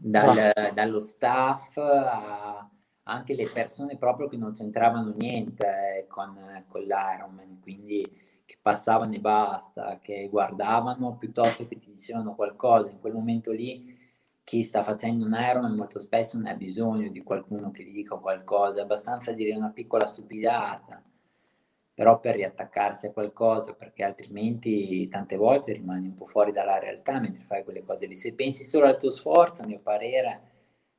dal, dallo staff a anche le persone proprio che non c'entravano niente eh, con, con l'Ironman, quindi che passavano e basta, che guardavano piuttosto che ti dicevano qualcosa. In quel momento lì chi sta facendo un Ironman molto spesso non ha bisogno di qualcuno che gli dica qualcosa, è abbastanza dire una piccola stupidata però per riattaccarsi a qualcosa, perché altrimenti tante volte rimani un po' fuori dalla realtà mentre fai quelle cose lì. Se pensi solo al tuo sforzo, a mio parere,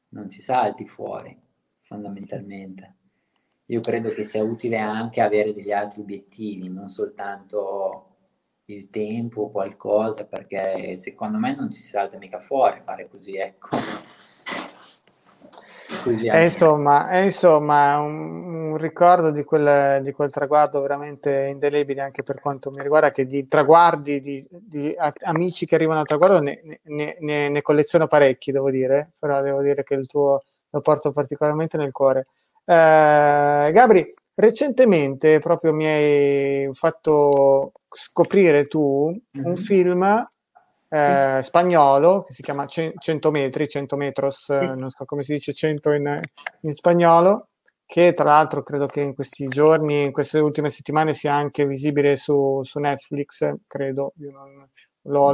non si salti fuori, fondamentalmente. Io credo che sia utile anche avere degli altri obiettivi, non soltanto il tempo o qualcosa, perché secondo me non ci si salta mica fuori fare così, ecco. È insomma, è insomma un, un ricordo di quel, di quel, traguardo veramente indelebile anche per quanto mi riguarda, che di traguardi, di, di amici che arrivano al traguardo ne, ne, ne, ne, colleziono parecchi, devo dire, però devo dire che il tuo lo porto particolarmente nel cuore. Eh, Gabri, recentemente proprio mi hai fatto scoprire tu mm-hmm. un film eh, spagnolo che si chiama 100 metri, 100 metros, eh, non so come si dice 100 in, in spagnolo, che tra l'altro credo che in questi giorni, in queste ultime settimane sia anche visibile su, su Netflix, credo, non, l'ho,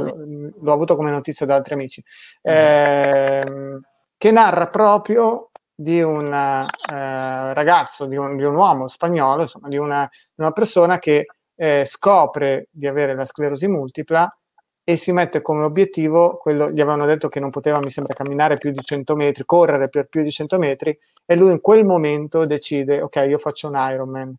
l'ho, avuto come notizia da altri amici, eh, che narra proprio di un eh, ragazzo, di un, di un, uomo spagnolo, insomma, di una, di una persona che eh, scopre di avere la sclerosi multipla e si mette come obiettivo quello, gli avevano detto che non poteva, mi sembra, camminare più di 100 metri, correre per più di 100 metri, e lui in quel momento decide, ok, io faccio un Ironman.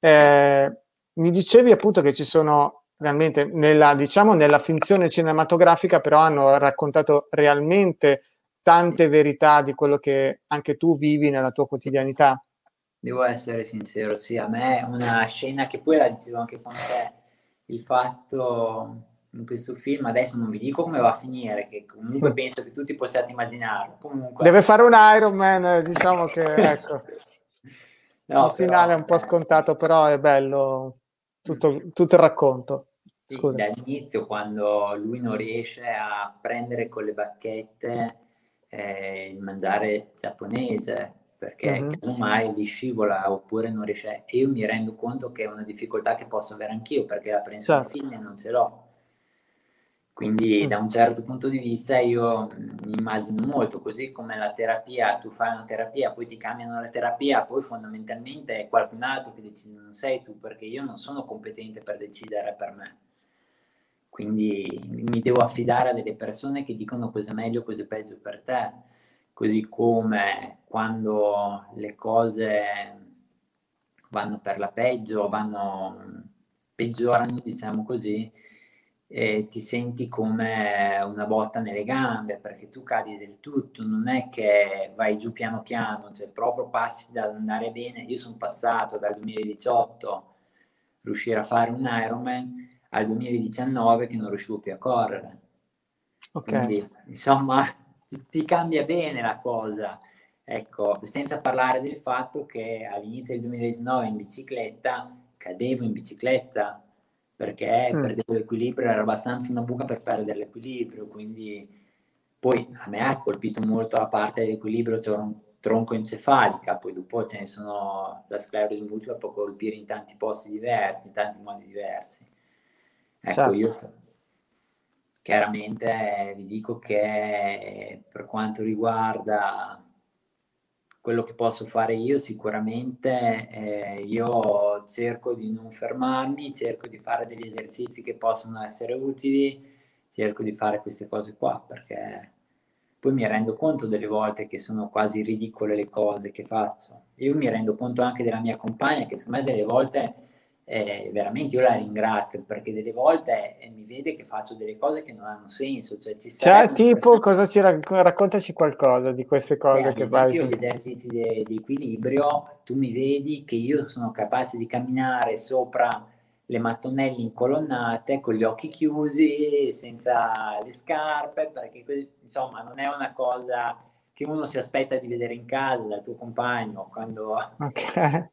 Eh, mi dicevi appunto che ci sono realmente, nella, diciamo, nella finzione cinematografica, però hanno raccontato realmente tante verità di quello che anche tu vivi nella tua quotidianità. Devo essere sincero, sì, a me è una scena che poi la dicevo anche con te, il fatto in questo film, adesso non vi dico come va a finire, che comunque [laughs] penso che tutti possiate immaginarlo. Comunque... Deve fare un Iron Man, diciamo che [laughs] ecco. no, il finale è un po' eh, scontato, però è bello tutto, tutto il racconto. Scusa. dall'inizio, quando lui non riesce a prendere con le bacchette eh, il mangiare giapponese, perché uh-huh. casomai gli scivola oppure non riesce. E io mi rendo conto che è una difficoltà che posso avere anch'io, perché la prensa certo. fine non ce l'ho quindi da un certo punto di vista io mi immagino molto, così come la terapia, tu fai una terapia, poi ti cambiano la terapia, poi fondamentalmente è qualcun altro che decide, non sei tu, perché io non sono competente per decidere per me. Quindi mi devo affidare a delle persone che dicono cosa è meglio, cosa è peggio per te, così come quando le cose vanno per la peggio, vanno peggiorano, diciamo così, eh, ti senti come una botta nelle gambe perché tu cadi del tutto, non è che vai giù piano piano, cioè proprio passi da andare bene. Io sono passato dal 2018 riuscire a fare un Ironman al 2019 che non riuscivo più a correre. Ok. Quindi, insomma, ti, ti cambia bene la cosa. Ecco, senza parlare del fatto che all'inizio del 2019 in bicicletta cadevo in bicicletta perché mm. perdevo l'equilibrio, era abbastanza una buca per perdere l'equilibrio, quindi poi a me ha colpito molto la parte dell'equilibrio, c'era un tronco encefalica, poi dopo ce ne sono, la sclerosi multipla può colpire in tanti posti diversi, in tanti modi diversi. Ecco, certo. io chiaramente vi dico che per quanto riguarda quello che posso fare io sicuramente eh, io cerco di non fermarmi, cerco di fare degli esercizi che possono essere utili, cerco di fare queste cose qua perché poi mi rendo conto delle volte che sono quasi ridicole le cose che faccio. Io mi rendo conto anche della mia compagna che secondo me delle volte eh, veramente io la ringrazio perché delle volte eh, mi vede che faccio delle cose che non hanno senso. Cioè, ci cioè tipo, questo... cosa ci rac- raccontaci qualcosa di queste cose eh, che fai. Io gli esercizi di, di equilibrio, tu mi vedi che io sono capace di camminare sopra le mattonelle incolonnate con gli occhi chiusi, senza le scarpe, perché insomma non è una cosa che uno si aspetta di vedere in casa dal tuo compagno quando... Okay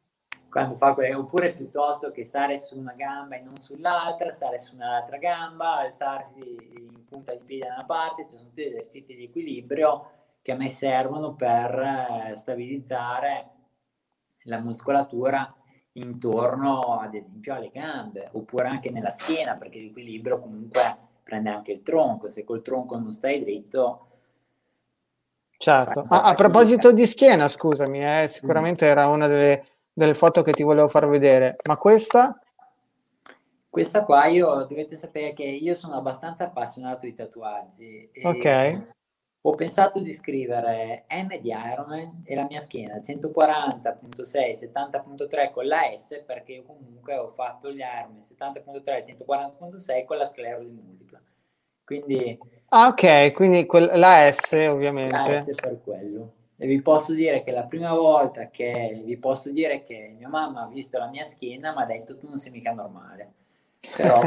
quando fa quelle, oppure piuttosto che stare su una gamba e non sull'altra, stare su un'altra gamba, alzarsi in punta di piede da una parte, cioè sono tutti esercizi di equilibrio che a me servono per eh, stabilizzare la muscolatura intorno ad esempio alle gambe oppure anche nella schiena perché l'equilibrio comunque prende anche il tronco. Se col tronco non stai dritto certo. a, a proposito di schiena scusami eh, sicuramente mm. era una delle delle foto che ti volevo far vedere, ma questa? Questa qua io dovete sapere che io sono abbastanza appassionato di tatuaggi. ok. Ho pensato di scrivere M di Ironman e la mia schiena 140.6, 70.3 con la S perché io comunque ho fatto gli Ironman 70.3, 140.6 con la sclerosi multipla. Quindi... Ah ok, quindi quel, la S ovviamente. La S per quello. E vi posso dire che la prima volta che vi posso dire che mia mamma ha visto la mia schiena mi ha detto tu non sei mica normale. Però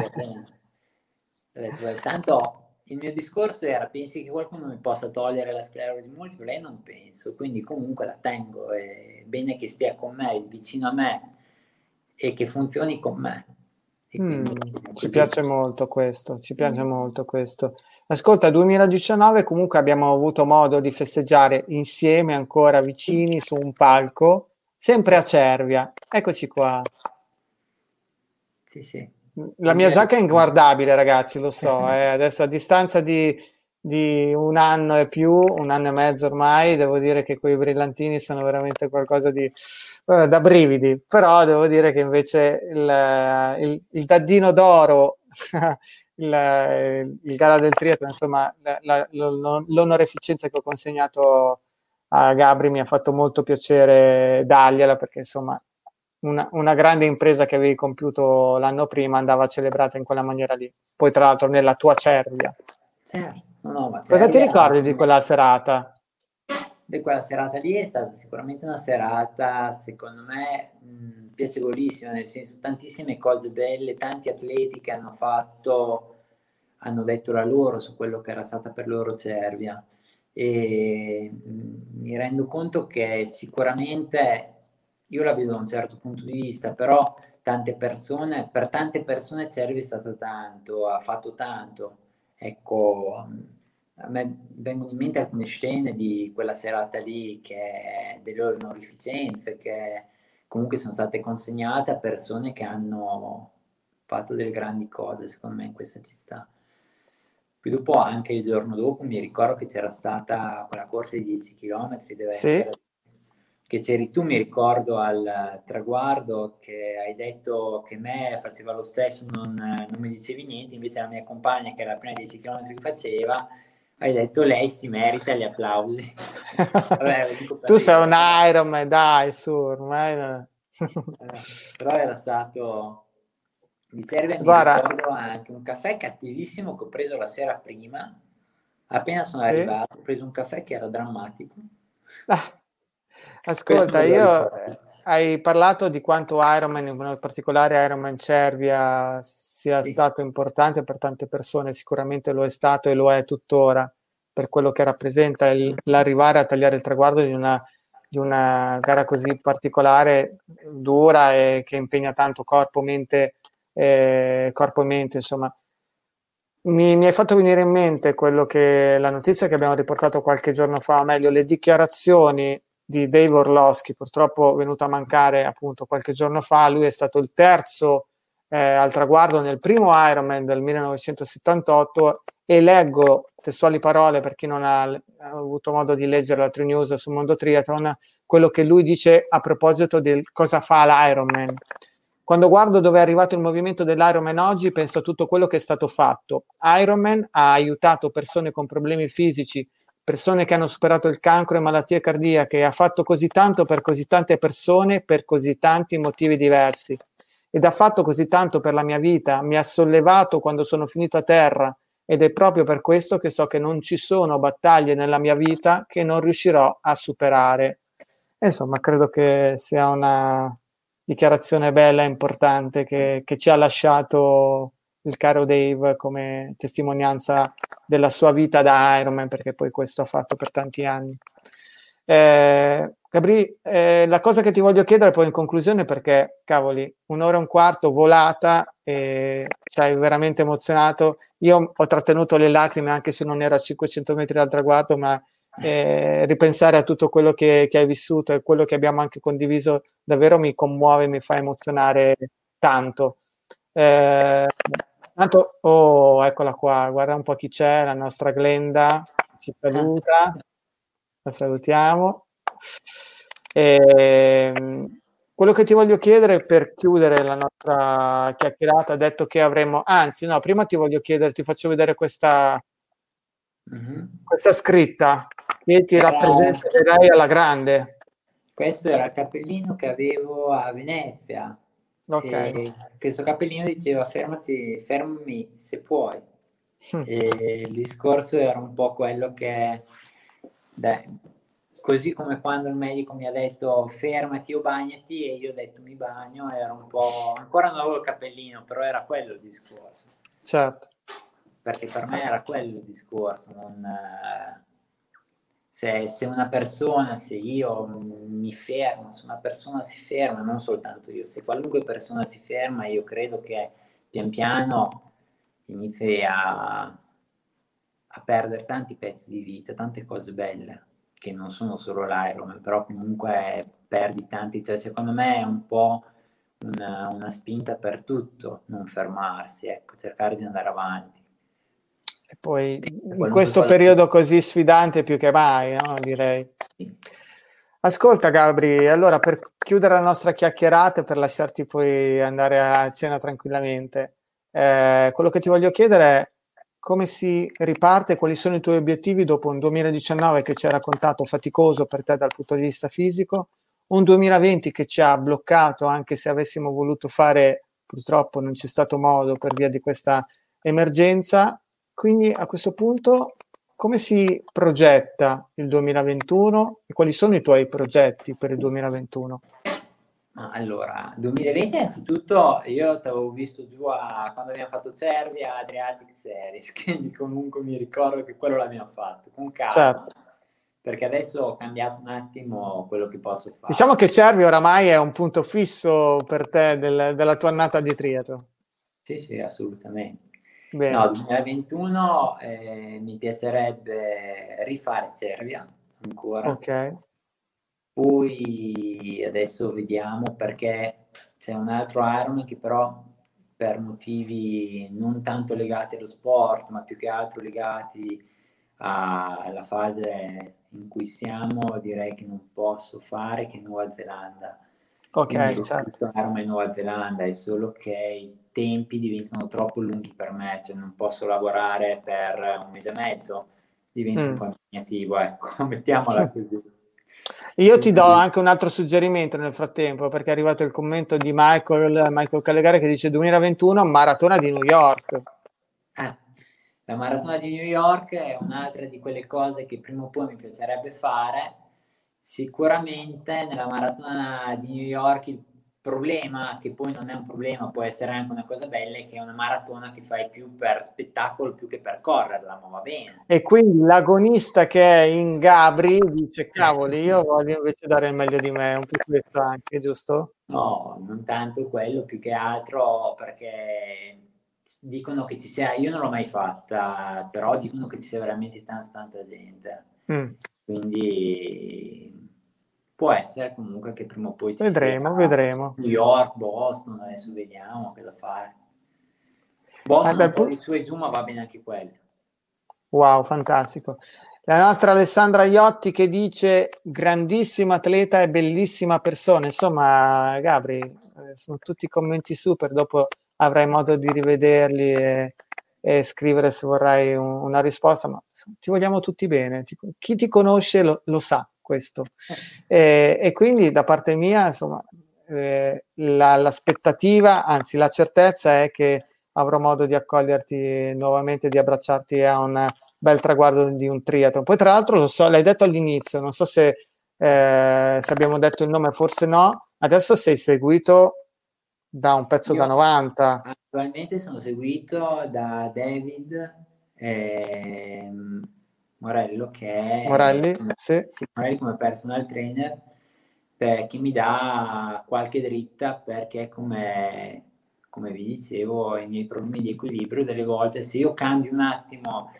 detto, tanto il mio discorso era pensi che qualcuno mi possa togliere la sclerosi multipla? E non penso, quindi comunque la tengo. È bene che stia con me, vicino a me e che funzioni con me. Mm, ci piace molto questo, ci piace mm. molto questo. Ascolta, 2019 comunque abbiamo avuto modo di festeggiare insieme ancora vicini su un palco, sempre a Cervia. Eccoci qua. Sì, sì. La mia giacca è inguardabile, ragazzi, lo so. [laughs] Eh. Adesso a distanza di, di, un anno e più, un anno e mezzo ormai, devo dire che quei brillantini sono veramente qualcosa di eh, da brividi. Però devo dire che invece il, il, il daddino d'oro [laughs] il, il gara del triathlon, insomma, la, la, l'onoreficenza che ho consegnato a Gabri mi ha fatto molto piacere dargliela perché insomma una, una, grande impresa che avevi compiuto l'anno prima andava celebrata in quella maniera lì. Poi tra l'altro nella tua Cervia. Certo, no, ma Cosa ti ricordi di quella serata? Quella serata lì è stata sicuramente una serata, secondo me, mh, piacevolissima, nel senso tantissime cose belle, tanti atleti che hanno fatto, hanno detto la loro su quello che era stata per loro Cervia. E mh, mi rendo conto che sicuramente io la vedo da un certo punto di vista, però tante persone, per tante persone Cervia è stato tanto, ha fatto tanto. Ecco, a me vengono in mente alcune scene di quella serata lì, che delle onorificenze, che comunque sono state consegnate a persone che hanno fatto delle grandi cose, secondo me, in questa città. Poi dopo, anche il giorno dopo, mi ricordo che c'era stata quella corsa di 10 km, deve sì. essere che c'eri tu, mi ricordo al traguardo, che hai detto che me faceva lo stesso, non, non mi dicevi niente, invece la mia compagna, che era la prima 10 km che faceva, hai detto lei si merita gli applausi. Vabbè, tu sei un Iron dai, su, ormai... No. Eh, però era stato... Di Cervia mi ricordo anche un caffè cattivissimo che ho preso la sera prima. Appena sono sì. arrivato, ho preso un caffè che era drammatico. Ah, ascolta, io... Hai parlato di quanto Ironman, in particolare Ironman Cervia, sia sì. stato importante per tante persone, sicuramente lo è stato e lo è tuttora, per quello che rappresenta il, l'arrivare a tagliare il traguardo di una, di una gara così particolare, dura e che impegna tanto corpo, mente, eh, corpo e mente, insomma. Mi, mi hai fatto venire in mente quello che la notizia che abbiamo riportato qualche giorno fa, o meglio le dichiarazioni di Dave Orlowski, purtroppo venuto a mancare appunto qualche giorno fa, lui è stato il terzo eh, al traguardo nel primo Ironman del 1978 e leggo testuali parole per chi non ha, ha avuto modo di leggere la True News su Mondo Triathlon, quello che lui dice a proposito di cosa fa l'Ironman. Quando guardo dove è arrivato il movimento dell'Ironman oggi, penso a tutto quello che è stato fatto. Ironman ha aiutato persone con problemi fisici, persone che hanno superato il cancro e malattie cardiache, ha fatto così tanto per così tante persone per così tanti motivi diversi ed ha fatto così tanto per la mia vita, mi ha sollevato quando sono finito a terra ed è proprio per questo che so che non ci sono battaglie nella mia vita che non riuscirò a superare. Insomma, credo che sia una dichiarazione bella e importante che, che ci ha lasciato il caro Dave come testimonianza della sua vita da Ironman, perché poi questo ha fatto per tanti anni. Eh, Gabri, eh, la cosa che ti voglio chiedere poi in conclusione, perché cavoli, un'ora e un quarto volata e ci hai veramente emozionato. Io ho trattenuto le lacrime anche se non ero a 500 metri dal traguardo, ma eh, ripensare a tutto quello che, che, hai vissuto e quello che abbiamo anche condiviso davvero mi commuove, mi fa emozionare tanto. Eh, tanto, oh, eccola qua, guarda un po' chi c'è, la nostra Glenda ci saluta, la salutiamo. E, ehm, quello che ti voglio chiedere per chiudere la nostra chiacchierata, detto che avremo, anzi, no, prima ti voglio chiedere, ti faccio vedere questa, mm-hmm. questa scritta che ti era... rappresenterai alla grande. Questo era il cappellino che avevo a Venezia. Ok. questo cappellino diceva fermati, fermi se puoi. Mm. E il discorso era un po' quello che dai, Così come quando il medico mi ha detto fermati o bagnati e io ho detto mi bagno, era un po'... ancora non avevo il cappellino, però era quello il discorso. Certo. Perché per me era quello il discorso, non... Se, se, una persona, se io mi fermo, se una persona si ferma, non soltanto io, se qualunque persona si ferma, io credo che pian piano inizi a, a perdere tanti pezzi di vita, tante cose belle, che non sono solo l'Ironman, però comunque perdi tanti, cioè secondo me è un po' una, una spinta per tutto, non fermarsi, ecco, cercare di andare avanti. E poi in questo periodo così sfidante più che mai, no? direi. Ascolta Gabri, allora per chiudere la nostra chiacchierata e per lasciarti poi andare a cena tranquillamente, eh, quello che ti voglio chiedere è come si riparte, quali sono i tuoi obiettivi dopo un 2019 che ci ha raccontato faticoso per te dal punto di vista fisico, un 2020 che ci ha bloccato anche se avessimo voluto fare, purtroppo non c'è stato modo per via di questa emergenza quindi a questo punto come si progetta il 2021 e quali sono i tuoi progetti per il 2021? Allora, 2020 innanzitutto io ti avevo visto giù a, quando abbiamo fatto Cervia Adriatic Series, [laughs] quindi comunque mi ricordo che quello l'abbiamo fatto con calma. Certo. Perché adesso ho cambiato un attimo quello che posso fare. Diciamo che Cervia oramai è un punto fisso per te del, della tua annata di triathlon. Sì, sì, assolutamente. Bene. No, 2021 eh, mi piacerebbe rifare Cervia ancora. Ok. Poi adesso vediamo perché c'è un altro Iron che però per motivi non tanto legati allo sport, ma più che altro legati alla fase in cui siamo, direi che non posso fare che Nuova Zelanda. Ok, certo. Ironman in Nuova Zelanda è solo che tempi diventano troppo lunghi per me, cioè non posso lavorare per un mese e mezzo, diventa mm. un po' impegnativo, ecco, [laughs] mettiamola [laughs] così. Io ti do anche un altro suggerimento nel frattempo, perché è arrivato il commento di Michael, Michael Callegare che dice 2021 maratona di New York. Eh, la maratona di New York è un'altra di quelle cose che prima o poi mi piacerebbe fare. Sicuramente nella maratona di New York il problema, che poi non è un problema, può essere anche una cosa bella, è che è una maratona che fai più per spettacolo più che per correrla, ma va bene. E quindi l'agonista che è in Gabri dice, cavoli, io voglio invece dare il meglio di me, un po' questo anche, giusto? No, non tanto quello, più che altro perché dicono che ci sia, io non l'ho mai fatta, però dicono che ci sia veramente tanta, tanta gente. Mm. Quindi può essere comunque che prima o poi ci vedremo, sia vedremo. New York, Boston, adesso vediamo che da fare. Boston ah, un po' di su e giù, ma va bene anche quello. Wow, fantastico. La nostra Alessandra Iotti che dice grandissima atleta e bellissima persona. Insomma, Gabri, eh, sono tutti commenti super, dopo avrai modo di rivederli e, e scrivere se vorrai un, una risposta, ma ti vogliamo tutti bene. Chi ti conosce lo, lo sa questo. Eh, e quindi da parte mia, insomma, eh, la, l'aspettativa, anzi la certezza è che avrò modo di accoglierti nuovamente, di abbracciarti a un bel traguardo di un triathlon. Poi tra l'altro lo so, l'hai detto all'inizio, non so se, eh, se abbiamo detto il nome, forse no, adesso sei seguito da un pezzo Io da 90. Attualmente sono seguito da David. Ehm Morello che è Morelli, come, sì. sì, Morelli come personal trainer che mi dà qualche dritta perché come, come vi dicevo i miei problemi di equilibrio delle volte se io cambio un attimo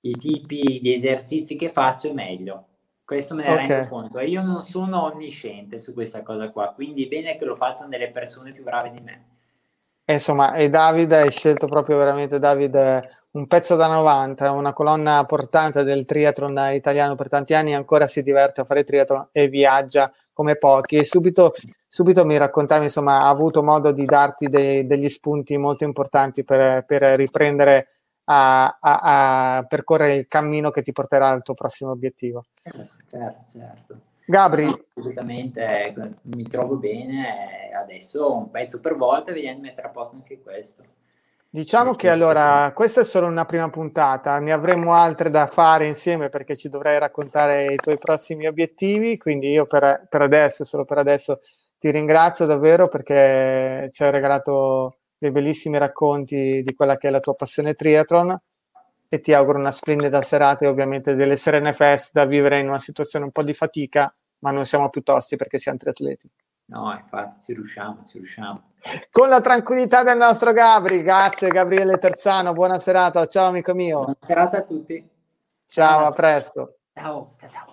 i tipi di esercizi che faccio è meglio questo me ne okay. rendo conto e io non sono onnisciente su questa cosa qua quindi è bene che lo facciano delle persone più brave di me insomma e David hai scelto proprio veramente David un pezzo da 90, una colonna portante del triathlon italiano per tanti anni, ancora si diverte a fare triathlon e viaggia come pochi. E subito, subito mi raccontavi, insomma, ha avuto modo di darti dei, degli spunti molto importanti per, per riprendere a, a, a, percorrere il cammino che ti porterà al tuo prossimo obiettivo. Certo, certo. Gabri. assolutamente, mi trovo bene adesso un pezzo per volta, vediamo di mettere a posto anche questo. Diciamo che allora questa è solo una prima puntata, ne avremo altre da fare insieme perché ci dovrai raccontare i tuoi prossimi obiettivi, quindi io per, per adesso, solo per adesso, ti ringrazio davvero perché ci hai regalato dei bellissimi racconti di quella che è la tua passione triathlon e ti auguro una splendida serata e ovviamente delle serene feste da vivere in una situazione un po' di fatica, ma non siamo più tosti perché siamo triatleti. No, infatti ci riusciamo, ci riusciamo. Con la tranquillità del nostro Gabri, grazie Gabriele Terzano, buona serata, ciao amico mio. Buona serata a tutti. Ciao, a presto. Ciao, ciao, ciao.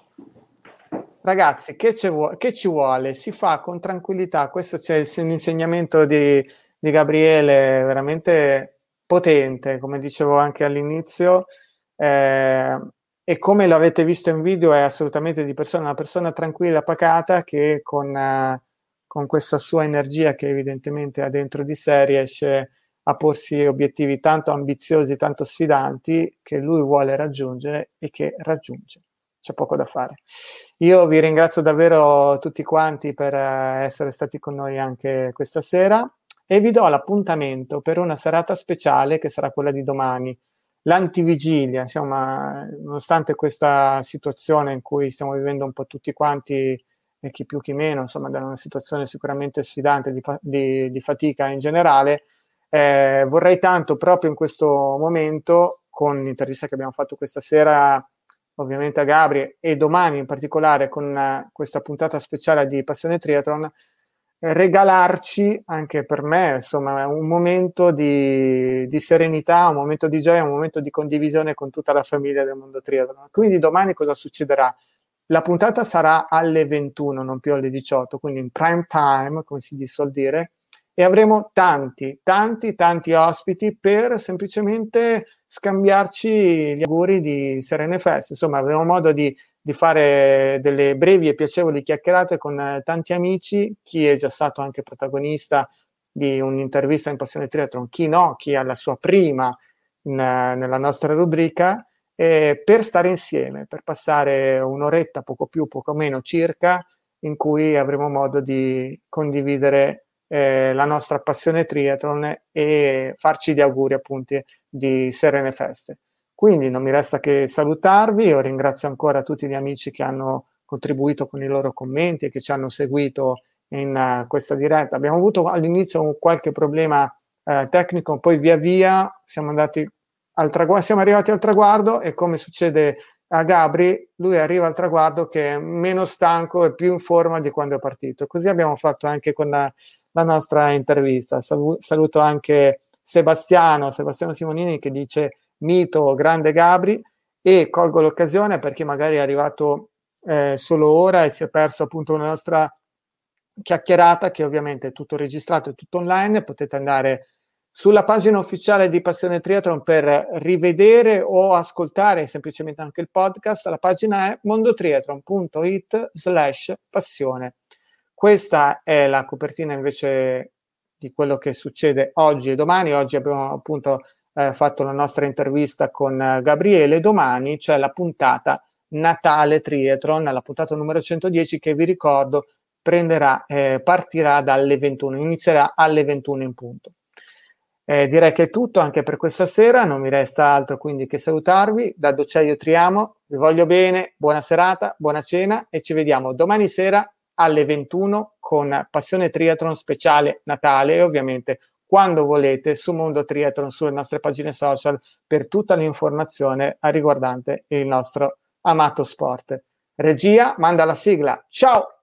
Ragazzi, che ci, vuole, che ci vuole? Si fa con tranquillità, questo c'è l'insegnamento di, di Gabriele, veramente potente, come dicevo anche all'inizio, eh, e come l'avete visto in video è assolutamente di persona, una persona tranquilla, pacata, che con... Eh, con questa sua energia che evidentemente ha dentro di sé riesce a porsi obiettivi tanto ambiziosi, tanto sfidanti che lui vuole raggiungere e che raggiunge. C'è poco da fare. Io vi ringrazio davvero tutti quanti per eh, essere stati con noi anche questa sera e vi do l'appuntamento per una serata speciale che sarà quella di domani, l'antivigilia, insomma, nonostante questa situazione in cui stiamo vivendo un po' tutti quanti e chi più chi meno, insomma, da una situazione sicuramente sfidante di, di, di fatica in generale, eh, vorrei tanto proprio in questo momento, con l'intervista che abbiamo fatto questa sera, ovviamente a Gabri, e domani in particolare con uh, questa puntata speciale di Passione Triathlon, eh, regalarci anche per me, insomma, un momento di, di, serenità, un momento di gioia, un momento di condivisione con tutta la famiglia del mondo triathlon. Quindi domani cosa succederà? La puntata sarà alle 21, non più alle 18, quindi in prime time, come si suol dire, e avremo tanti, tanti, tanti ospiti per semplicemente scambiarci gli auguri di Serene Fest. Insomma, avremo modo di, di fare delle brevi e piacevoli chiacchierate con eh, tanti amici, chi è già stato anche protagonista di un'intervista in Passione Triathlon, chi no, chi ha la sua prima in, nella nostra rubrica eh, per stare insieme, per passare un'oretta, poco più, poco meno circa, in cui avremo modo di condividere eh, la nostra passione triathlon e farci gli auguri appunto di serene feste. Quindi non mi resta che salutarvi, io ringrazio ancora tutti gli amici che hanno contribuito con i loro commenti e che ci hanno seguito in uh, questa diretta. Abbiamo avuto all'inizio qualche problema uh, tecnico, poi via via siamo andati al traguardo, siamo arrivati al traguardo e come succede a Gabri, lui arriva al traguardo che è meno stanco e più in forma di quando è partito. Così abbiamo fatto anche con la, la nostra intervista. saluto anche Sebastiano, Sebastiano Simonini che dice mito, grande Gabri e colgo l'occasione perché magari è arrivato eh, solo ora e si è perso appunto una nostra chiacchierata che ovviamente è tutto registrato e tutto online, potete andare sulla pagina ufficiale di Passione Triathlon per rivedere o ascoltare semplicemente anche il podcast. La pagina è mondotriathlon.it slash passione. Questa è la copertina invece di quello che succede oggi e domani. Oggi abbiamo appunto eh, fatto la nostra intervista con eh, Gabriele. Domani c'è la puntata Natale Triathlon, la puntata numero 110 che vi ricordo prenderà, eh, partirà dalle 21, inizierà alle 21 in punto. Eh, direi che è tutto anche per questa sera, non mi resta altro quindi che salutarvi. Da Doceio Triamo, vi voglio bene, buona serata, buona cena e ci vediamo domani sera alle 21 con Passione Triathlon speciale Natale e ovviamente quando volete su Mondo Triathlon sulle nostre pagine social per tutta l'informazione riguardante il nostro amato sport. Regia, manda la sigla. Ciao!